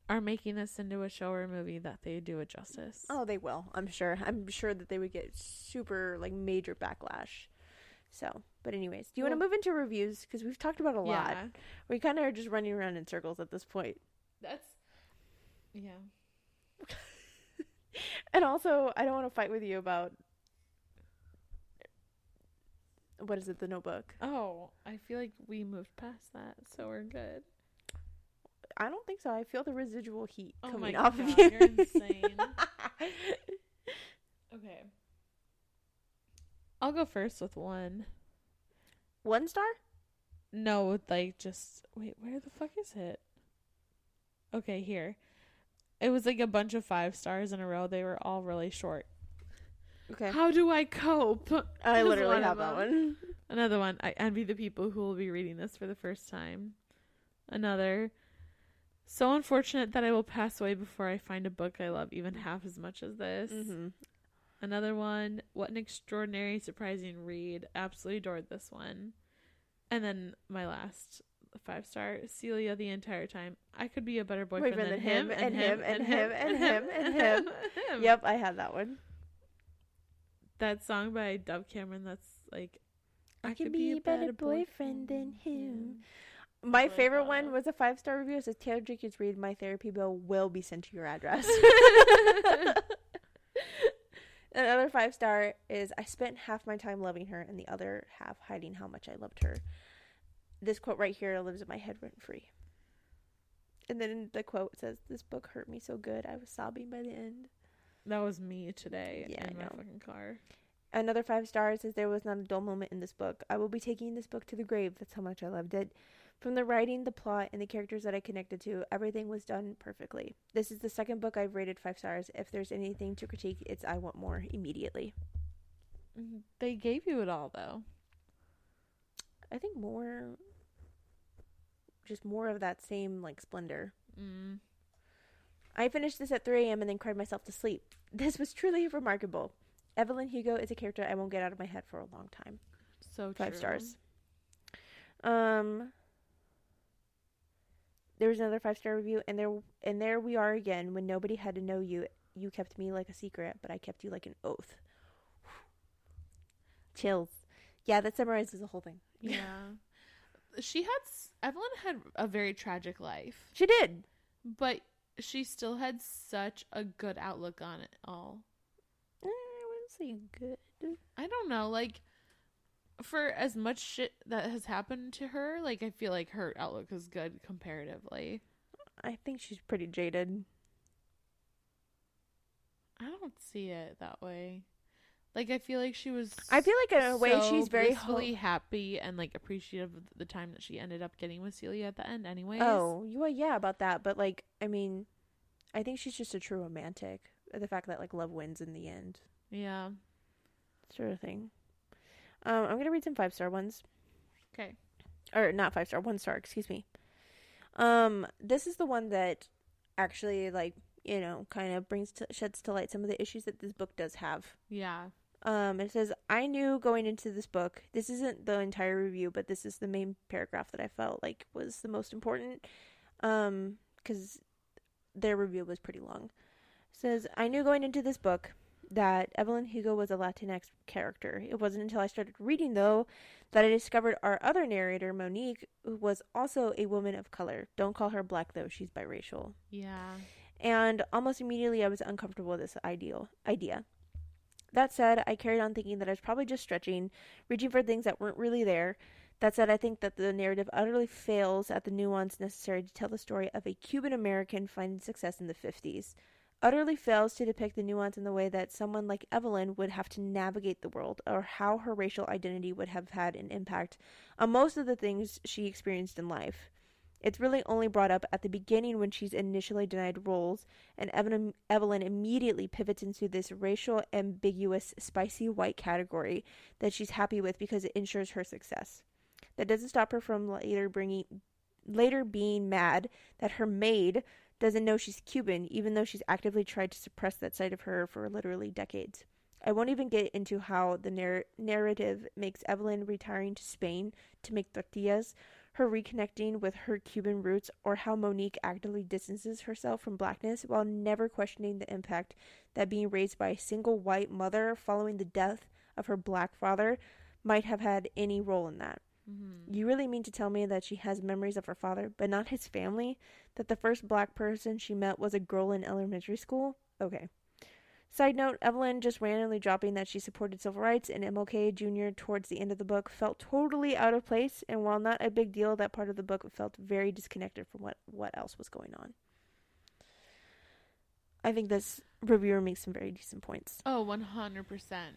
are making this into a show or a movie, that they do it justice. Oh, they will. I'm sure. I'm sure that they would get super like major backlash. So, but anyways, do you want to move into reviews because we've talked about a lot. yeah, We kind of are just running around in circles at this point. that's yeah. And also, I don't want to fight with you about what is it, the Notebook. Oh, I feel like we moved past that, so we're good. I don't think so. I feel the residual heat Oh coming off God, of you. you're insane. Okay. I'll go first with one. One star? No, like just wait, where the fuck is it? Okay, here. It was like a bunch of five stars in a row. They were all really short. Okay. How do I cope? I literally have that one. Another one. I envy the people who will be reading this for the first time. Another. So unfortunate that I will pass away before I find a book I love even half as much as this. Mm-hmm. Another one. What an extraordinary, surprising read. Absolutely adored this one. And then my last five star Celia the entire time. I could be a better boyfriend, Boyfriend than him, and him, and him, and him, and him. him. Yep, I had that one. That song by Dove Cameron. That's like. I could be a better boyfriend than him. My favorite one was a five star review. It says Taylor Jenkins Reid my therapy bill will be sent to your address. Another five star is I spent half my time loving her and the other half hiding how much I loved her. This quote right here lives in my head rent free. And then the quote says, This book hurt me so good, I was sobbing by the end. That was me today Yeah, in my fucking car. Another five stars says there was not a dull moment in this book. I will be taking this book to the grave. That's how much I loved it. From the writing, the plot, and the characters that I connected to, everything was done perfectly. This is the second book I've rated five stars. If there's anything to critique, it's I Want More immediately. Mm, They gave you it all though. I think more, just more of that same like splendor. Mm. I finished this at 3 a.m. and then cried myself to sleep. This was truly remarkable. Evelyn Hugo is a character I won't get out of my head for a long time. So Five true. stars. Um, there was another five star review, and there and there we are again. When nobody had to know you, you kept me like a secret, but I kept you like an oath. Chills. Yeah, that summarizes the whole thing. Yeah. she had Evelyn had a very tragic life, She did. but she still had such a good outlook on it all. Eh, I wouldn't say good. I don't know, like for as much shit that has happened to her, like I feel like her outlook is good comparatively. I think she's pretty jaded. I don't see it that way. Like I feel like she was I feel like in a way so she's very ho- happy and like appreciative of the time that she ended up getting with Celia at the end Anyway. Oh, you well, yeah, about that. But like, I mean, I think she's just a true romantic. The fact that like love wins in the end, Yeah. sort of thing. Um, I'm gonna read some five star ones, Okay. or not five star, one star. Excuse me. Um, this is the one that actually like you know kind of brings to, sheds to light some of the issues that this book does have. Yeah. Um, it says, I knew going into this book, this isn't the entire review, but this is the main paragraph that I felt like was the most important. Um, because their review was pretty long. It says, I knew going into this book that Evelyn Hugo was a Latinx character. It wasn't until I started reading, though, that I discovered our other narrator, Monique, who was also a woman of color. Don't call her black, though, she's biracial Yeah. and almost immediately I was uncomfortable with this ideal idea. That said, I carried on thinking that I was probably just stretching, reaching for things that weren't really there. That said, I think that the narrative utterly fails at the nuance necessary to tell the story of a Cuban American finding success in the 50s. Utterly fails to depict the nuance in the way that someone like Evelyn would have to navigate the world, or how her racial identity would have had an impact on most of the things she experienced in life. It's really only brought up at the beginning when she's initially denied roles, and Evelyn, immediately pivots into this racial, ambiguous, spicy white category that she's happy with because it ensures her success. That doesn't stop her from later bringing, later being mad that her maid doesn't know she's Cuban, even though she's actively tried to suppress that side of her for literally decades. I won't even get into how the narr- narrative makes Evelyn retiring to Spain to make tortillas her reconnecting with her Cuban roots, or how Monique actively distances herself from blackness while never questioning the impact that being raised by a single white mother following the death of her black father might have had any role in that. Mm-hmm. You really mean to tell me that she has memories of her father, but not his family? That the first black person she met was a girl in elementary school? Okay. Side note, Evelyn just randomly dropping that she supported civil rights and MLK Jr. towards the end of the book felt totally out of place, and while not a big deal, that part of the book felt very disconnected from what, what else was going on. I think this reviewer makes some very decent points. Oh, one hundred percent.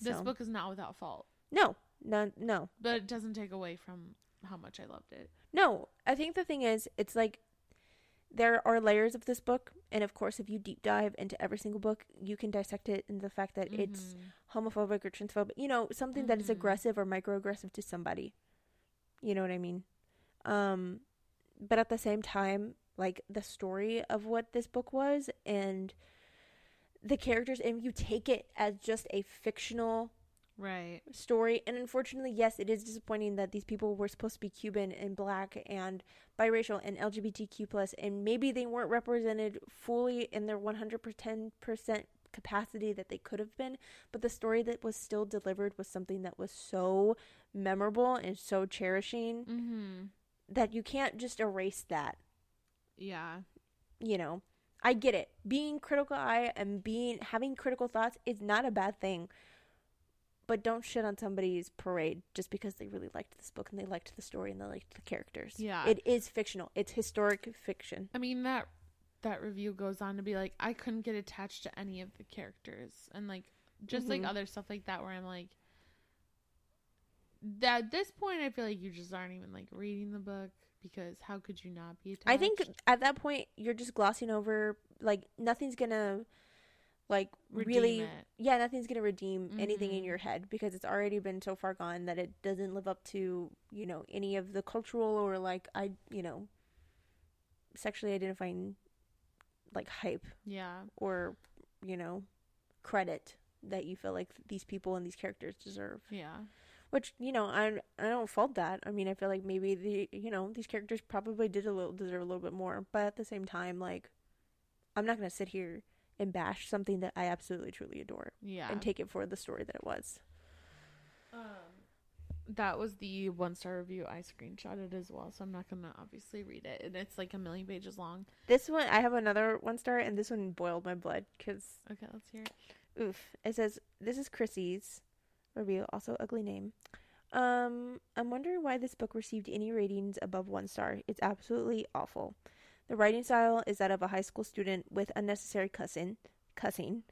This So- book is not without fault, No, no, no. but it doesn't take away from how much I loved it. No, I think the thing is, it's like there are layers of this book, and of course, if you deep dive into every single book, you can dissect it in the fact that it's Mhm. homophobic or transphobic, you know, something that is Mhm. aggressive or microaggressive to somebody. You know what I mean? Um, but at the same time, like the story of what this book was and the characters, and you take it as just a fictional right. story and unfortunately yes it is disappointing that these people were supposed to be cuban and black and biracial and lgbtq plus and maybe they weren't represented fully in their 110% capacity that they could have been but the story that was still delivered was something that was so memorable and so cherishing Mm-hmm. that you can't just erase that Yeah. you know I get it. Being critical eye and being having critical thoughts is not a bad thing. But don't shit on somebody's parade just because they really liked this book and they liked the story and they liked the characters. Yeah. It is fictional. It's historic fiction. I mean that that review goes on to be like, I couldn't get attached to any of the characters, and like just like Mhm. other stuff like that, where I'm like, that at this point, I feel like you just aren't even like reading the book because how could you not be attached? I think at that point you're just glossing over like nothing's gonna like Redeem really it. yeah nothing's gonna redeem anything in Mhm. your head because it's already been so far gone that it doesn't live up to you know any of the cultural or like I you know sexually identifying like hype Yeah, or you know credit that you feel like these people and these characters deserve yeah, which you know I I don't fault that. I mean I feel like maybe the you know these characters probably did a little deserve a little bit more, but at the same time like I'm not gonna sit here and bash something that I absolutely truly adore yeah. and take it for the story that it was. Um, that was the one star review I screenshotted as well, so I'm not gonna obviously read it, and it's like a million pages long. This one I have another one star and this one boiled my blood because Okay, let's hear it. oof it says this is Chrissy's review also ugly name. Um, I'm wondering why this book received any ratings above one star. It's absolutely awful. The writing style is that of a high school student with unnecessary cussing. Cussing.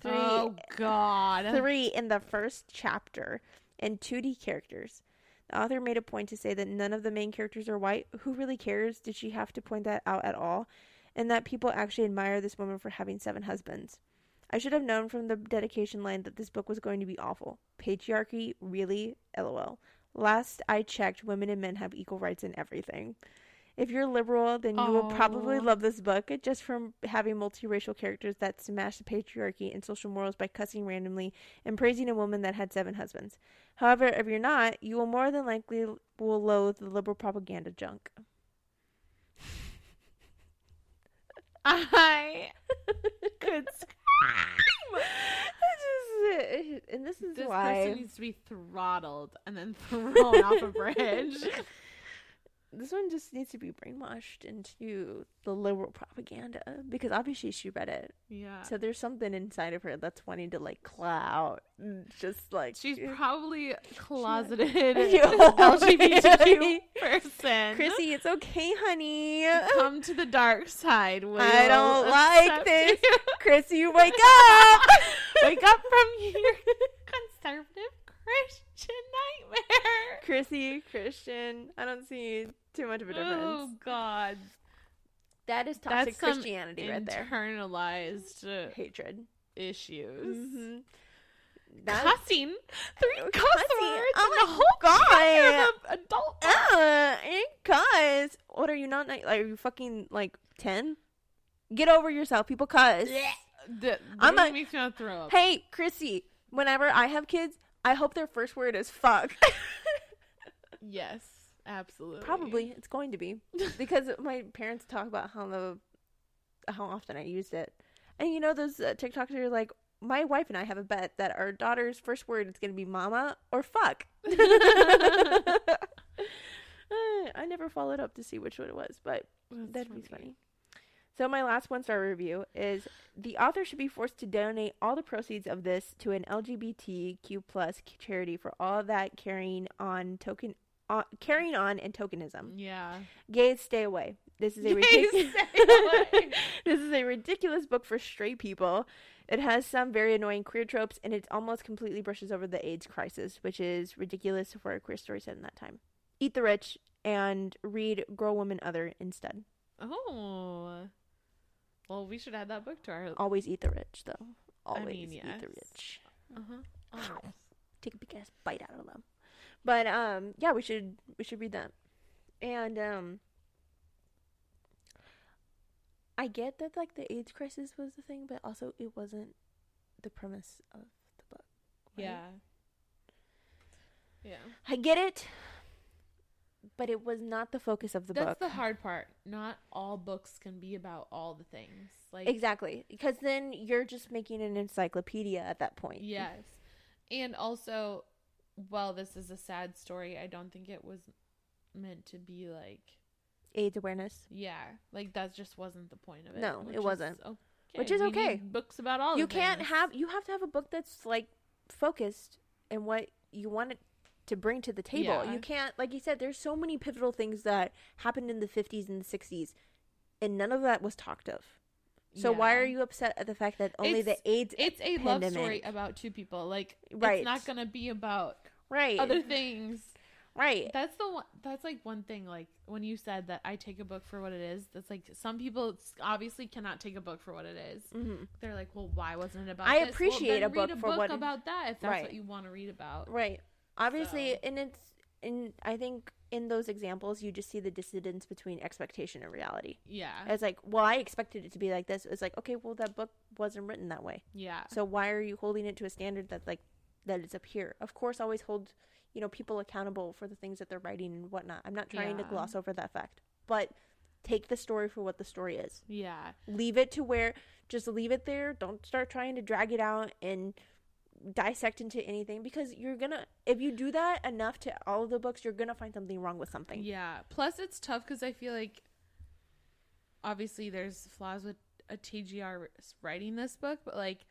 Three, oh God. three in the first chapter, and 2D characters. The author made a point to say that none of the main characters are white. Who really cares? Did she have to point that out at all? And that people actually admire this woman for having seven husbands. I should have known from the dedication line that this book was going to be awful. Patriarchy? Really? LOL. Last I checked, women and men have equal rights in everything. If you're liberal, then you will probably love this book eh, just from having multiracial characters that smash the patriarchy and social morals by cussing randomly and praising a woman that had seven husbands. However, if you're not, you will more than likely will loathe the liberal propaganda junk. I could. Just, and this is This why person needs to be throttled and then thrown off a bridge. this one just needs to be brainwashed into the liberal propaganda because obviously she read it. Yeah. So there's something inside of her that's wanting to like clout, just like She's probably closeted. LGBTQ person. Chrissy, it's okay, honey. come to the dark side. We I don't like this. you. Chrissy, wake up! Wake up from your conservative Christian nightmare. Chrissy, Christian. I don't see too much of a difference. Oh God, that is toxic that's Christianity right there. internalized Hatred. issues. Mm-hmm. Cussing, three cuss words Oh my the whole God. of adult. uh, cuz. What are you not? Like, are you fucking like ten? Get over yourself. People cuss. I'm a- makes me throw up. Hey, Chrissy. Whenever I have kids, I hope their first word is fuck. Yes, absolutely. Probably it's going to be because my parents talk about how the how often I used it, and you know those uh, TikToks are like, my wife and I have a bet that our daughter's first word is going to be mama or fuck. I never followed up to see which one it was, but That's that'd be funny. So my last one star review is the author should be forced to donate all the proceeds of this to an LGBTQ plus charity for all that carrying on token uh, carrying on and tokenism. Yeah. Gays, stay away. This is a ridiculous. this is a ridiculous book for straight people. It has some very annoying queer tropes, and it almost completely brushes over the AIDS crisis, which is ridiculous for a queer story set in that time. Eat the rich and read Girl, Woman, Other instead. Oh. Well, we should add that book to our. Always eat the rich, though. Always mean, eat the rich. Uh huh. Take a big ass bite out of them. But um, yeah, we should we should read that. And um, I get that like the AIDS crisis was the thing, but also it wasn't the premise of the book. right? Yeah. Yeah. I get it, but it was not the focus of the That's book. the hard part. Not all books can be about all the things. Like exactly, because then you're just making an encyclopedia at that point. Yes. And also, while this is a sad story, I don't think it was meant to be like AIDS awareness. Yeah, like that just wasn't the point of it. No, it wasn't. okay. Which is We okay. need Books about all. you can't have you have to have a book that's like focused in what you want it to bring to the table. Yeah. You can't like you said there's so many pivotal things that happened in the 50s and the 60s and none of that was talked of. So why are you upset at the fact that only It's- the AIDS It's a love story about two people. Like Right. it's not gonna be about right other things. right That's the one. That's like one thing. Like when you said that I take a book for what it is. That's like some people obviously cannot take a book for what it is. hmm They're like, well, why wasn't it about? I this? Well, appreciate then a book read for what- about that if that's Right. what you want to read about. right obviously So- and it's and I think in those examples you just see the dissidence between expectation and reality. Yeah, It's like, well, I expected it to be like this. It's like, okay, well, that book wasn't written that way. yeah, So why are you holding it to a standard that like that is up here? Of course, always hold you know people accountable for the things that they're writing and whatnot. I'm not trying to gloss over that fact, but take the story for what the story is. yeah. Leave it to where just leave it there. Don't start trying to drag it out and dissect into anything because you're gonna if you do that enough to all of the books you're gonna find something wrong with something Yeah. Plus, it's tough because I feel like obviously there's flaws with a TJR writing this book, but like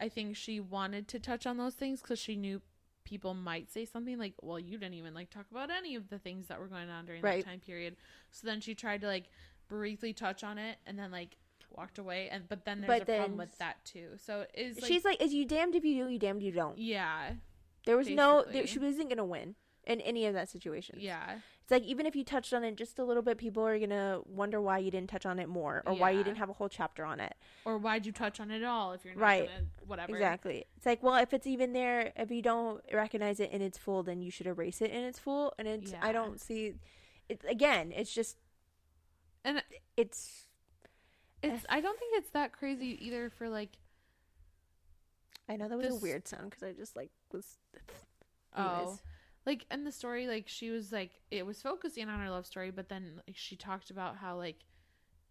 I think she wanted to touch on those things because she knew people might say something like, "Well, you didn't even like talk about any of the things that were going on during Right. that time period." So then she tried to like briefly touch on it and then like walked away. And but then there's But a problem with that too. So it's like, she's like is you damned if you do you damned if you don't yeah, there was no there, she wasn't gonna win in any of that situation yeah, It's like even if you touched on it just a little bit, people are gonna wonder why you didn't touch on it more, or why you didn't have a whole chapter on it. or why'd you touch on it at all if you're not Right. gonna whatever Exactly. It's like, well, if it's even there, if you don't recognize it in its full, then you should erase it in its full. And it's I don't see it again. It's just And it's It's. I don't think it's that crazy either. For like, I know that was This- a weird sound because I just like was. oh, Anyways. Like in the story, like she was like it was focusing on her love story, but then like she talked about how like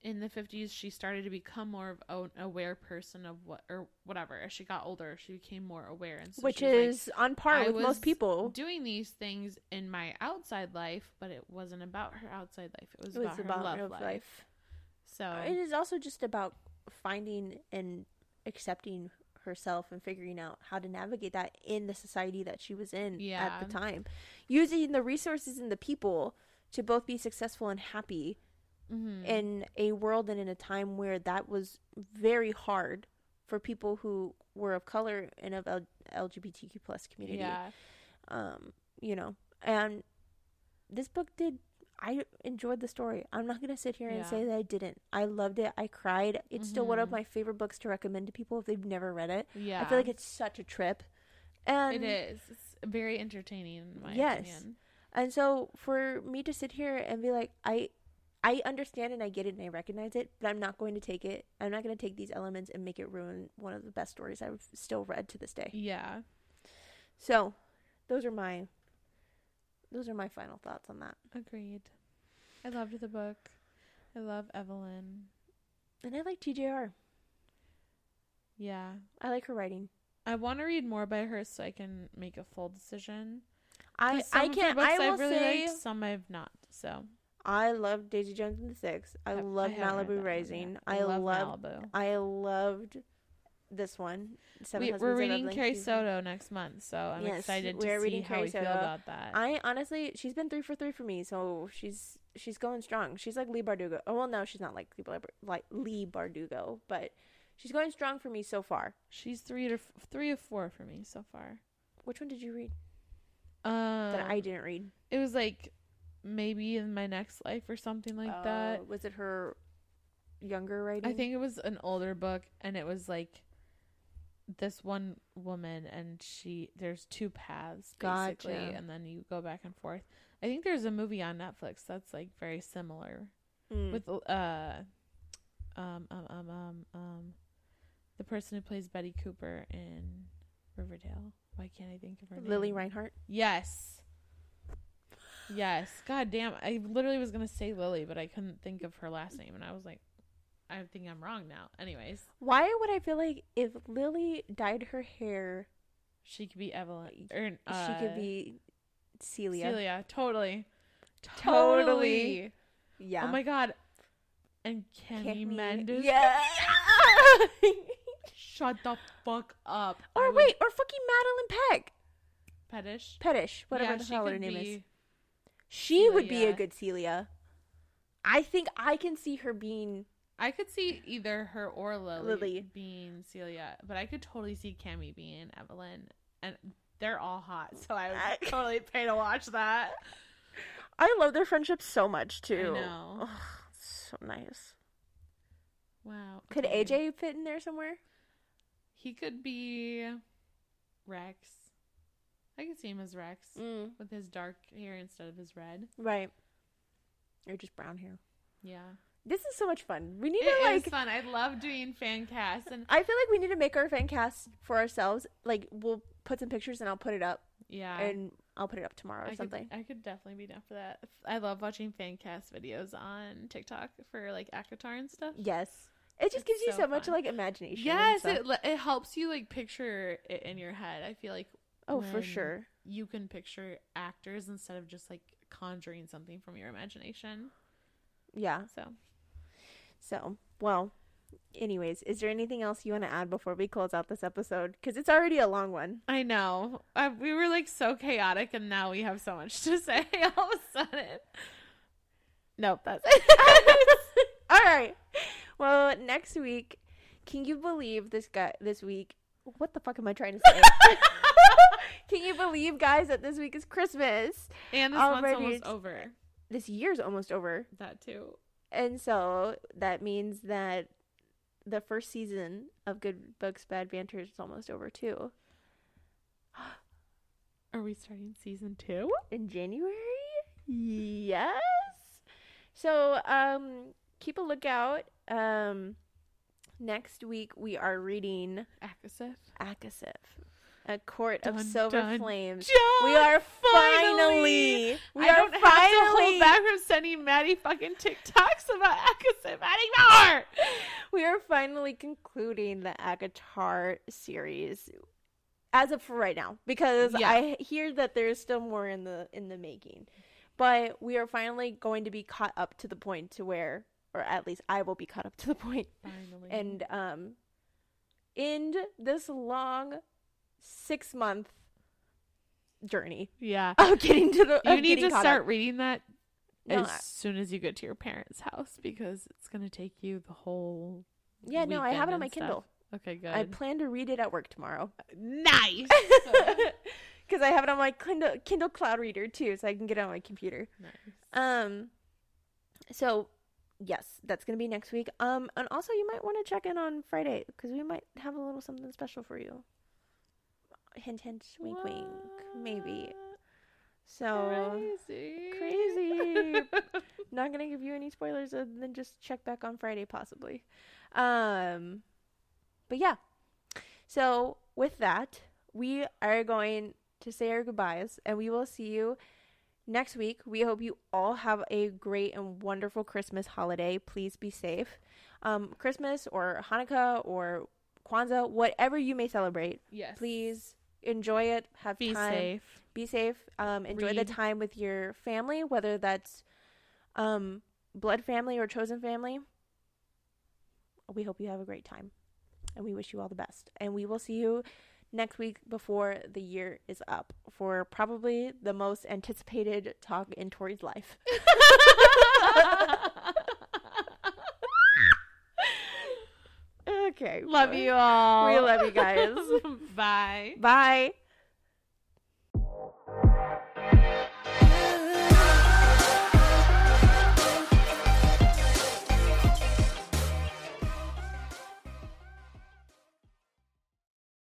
in the fifties she started to become more of an aware person of what or whatever. As she got older, she became more aware, and so which was, like, is on par with most people. doing these things in my outside life, but it wasn't about her outside life. It was, It was about, about her love life. life. So It is also just about finding and accepting herself and figuring out how to navigate that in the society that she was in at the time. Using the resources and the people to both be successful and happy mhm. in a world and in a time where that was very hard for people who were of color and of L- LGBTQ plus community. yeah, Um, you know, and this book did. I enjoyed the story. I'm not gonna sit here and Yeah. say that I didn't. I loved it. I cried. It's still one of Mhm. my favorite books to recommend to people if they've never read it. yeah. I feel like it's such a trip. And it is. It's very entertaining in my Yes. opinion. And so for me to sit here and be like, I I understand and I get it and I recognize it, but I'm not going to take it. I'm not going to take these elements and make it ruin one of the best stories I've still read to this day. Yeah. So, those are my those are my final thoughts on that. Agreed. I loved the book. I love Evelyn. And I like TJR. Yeah. I like her writing. I want to read more by her so I can make a full decision. I I can't I will I've really say liked, some I've not. So I love Daisy Jones and the Six. I Have- love haven't read that Malibu Rising. yet. I, love, Malibu. I loved this one. Seven We, we're reading Carrie Soto next month, so I'm Yes, excited to see reading how Carrie we feel Soto. about that. I honestly, she's been three for three for me, so she's she's going strong. She's like Leigh Bardugo. Oh well, no, she's not like Lee, like Leigh Bardugo, but she's going strong for me so far. She's three to f- three of four for me so far. Which one did you read Um, that I didn't read? it was like maybe in my next life or something like that. Uh, Was it her younger writing? I think it was an older book, and it was like this one woman, and she there's two paths basically, Gotcha. and then you go back and forth. I think there's a movie on Netflix that's like very similar Mm. with uh um um um um um the person who plays Betty Cooper in Riverdale. Why can't I think of her name? Lili Reinhart. Yes. Yes. God damn. I literally was going to say Lily, but I couldn't think of her last name. And I was like, I think I'm wrong now. Anyways, Why would I feel like if Lily dyed her hair, she could be Evelyn. Or, she uh, could be Celia? Celia. Totally. Totally. Totally. Yeah. Oh my god. And Kenny Mendes. Yeah. Shut the fuck up. I or would- wait, or fucking Madelaine Peck. Petish. Pettish, whatever Yeah, the hell her name is. She would be a good Celia. I think I can see her being I could see either her or Lily, Lily. being Celia, but I could totally see Cammy being Evelyn, and they're all hot, so I would totally pay to watch that. I love their friendship so much too. I know. Ugh, so nice. Wow. Could okay. KJ fit in there somewhere? He could be Rex. I could see him as Rex Mm, with his dark hair instead of his red. right. Or just brown hair. Yeah. This is so much fun. We need It to like fun. I love doing fan casts and I feel like we need to make our fan cast for ourselves. Like we'll put some pictures and I'll put it up yeah. and I'll put it up tomorrow or I could, something. I could definitely be down for that. I love watching fan cast videos on TikTok for like ACOTAR and stuff. Yes. It just It's gives you so so, much like imagination. Yes, it it helps you like picture it in your head. I feel like oh for sure. you can picture actors instead of just like conjuring something from your imagination. Yeah. So So, well, anyways, is there anything else you want to add before we close out this episode? Because it's already a long one. I know uh, we were like so chaotic, and now we have so much to say all of a sudden. Nope, that's it. All right. Well, next week, can you believe this guy this week? What the fuck am I trying to say? can you believe, guys, that this week is Christmas? and this Already month's almost over. This year's almost over. That too. And so that means that the first season of Good Books Bad Banter is almost over too. Are we starting season two? in January? Yes. So, um keep a lookout. Um next week we are reading ACOSF. ACOSF, A Court of Dun, Silver dun, Flames. John, We are finally! finally we I are don't have to hold back from sending Maddie fucking TikToks about ACOSF anymore. we are finally concluding the ACOTAR series as of for right now because Yeah. I hear that there's still more in the in the making. But we are finally going to be caught up to the point to where or at least I will be caught up to the point Finally. and um end this long 6 month journey yeah. of getting to the You need to start up. reading that No, as I- soon as you get to your parents' house because it's gonna take you the whole. Yeah, no, I have it on my stuff. Kindle. Okay, good. I plan to read it at work tomorrow. nice. Because I have it on my Kindle, Kindle Cloud Reader too, so I can get it on my computer. nice. Um, so yes, that's gonna be next week. Um, and also you might want to check in on Friday because we might have a little something special for you. Hint, hint, wink, wink, maybe. So crazy. crazy. not gonna give you any spoilers, and then just check back on Friday possibly. Um, but yeah. So with that, we are going to say our goodbyes, and we will see you next week. We hope you all have a great and wonderful Christmas holiday. Please be safe. Um, Christmas or Hanukkah or Kwanzaa, whatever you may celebrate, Yes. please enjoy it. Have be time safe. be safe um enjoy the time with your family whether that's um blood family or chosen family we hope you have a great time and we wish you all the best and we will see you next week before the year is up for probably the most anticipated talk in Tori's life okay love you all. we love you guys Bye. bye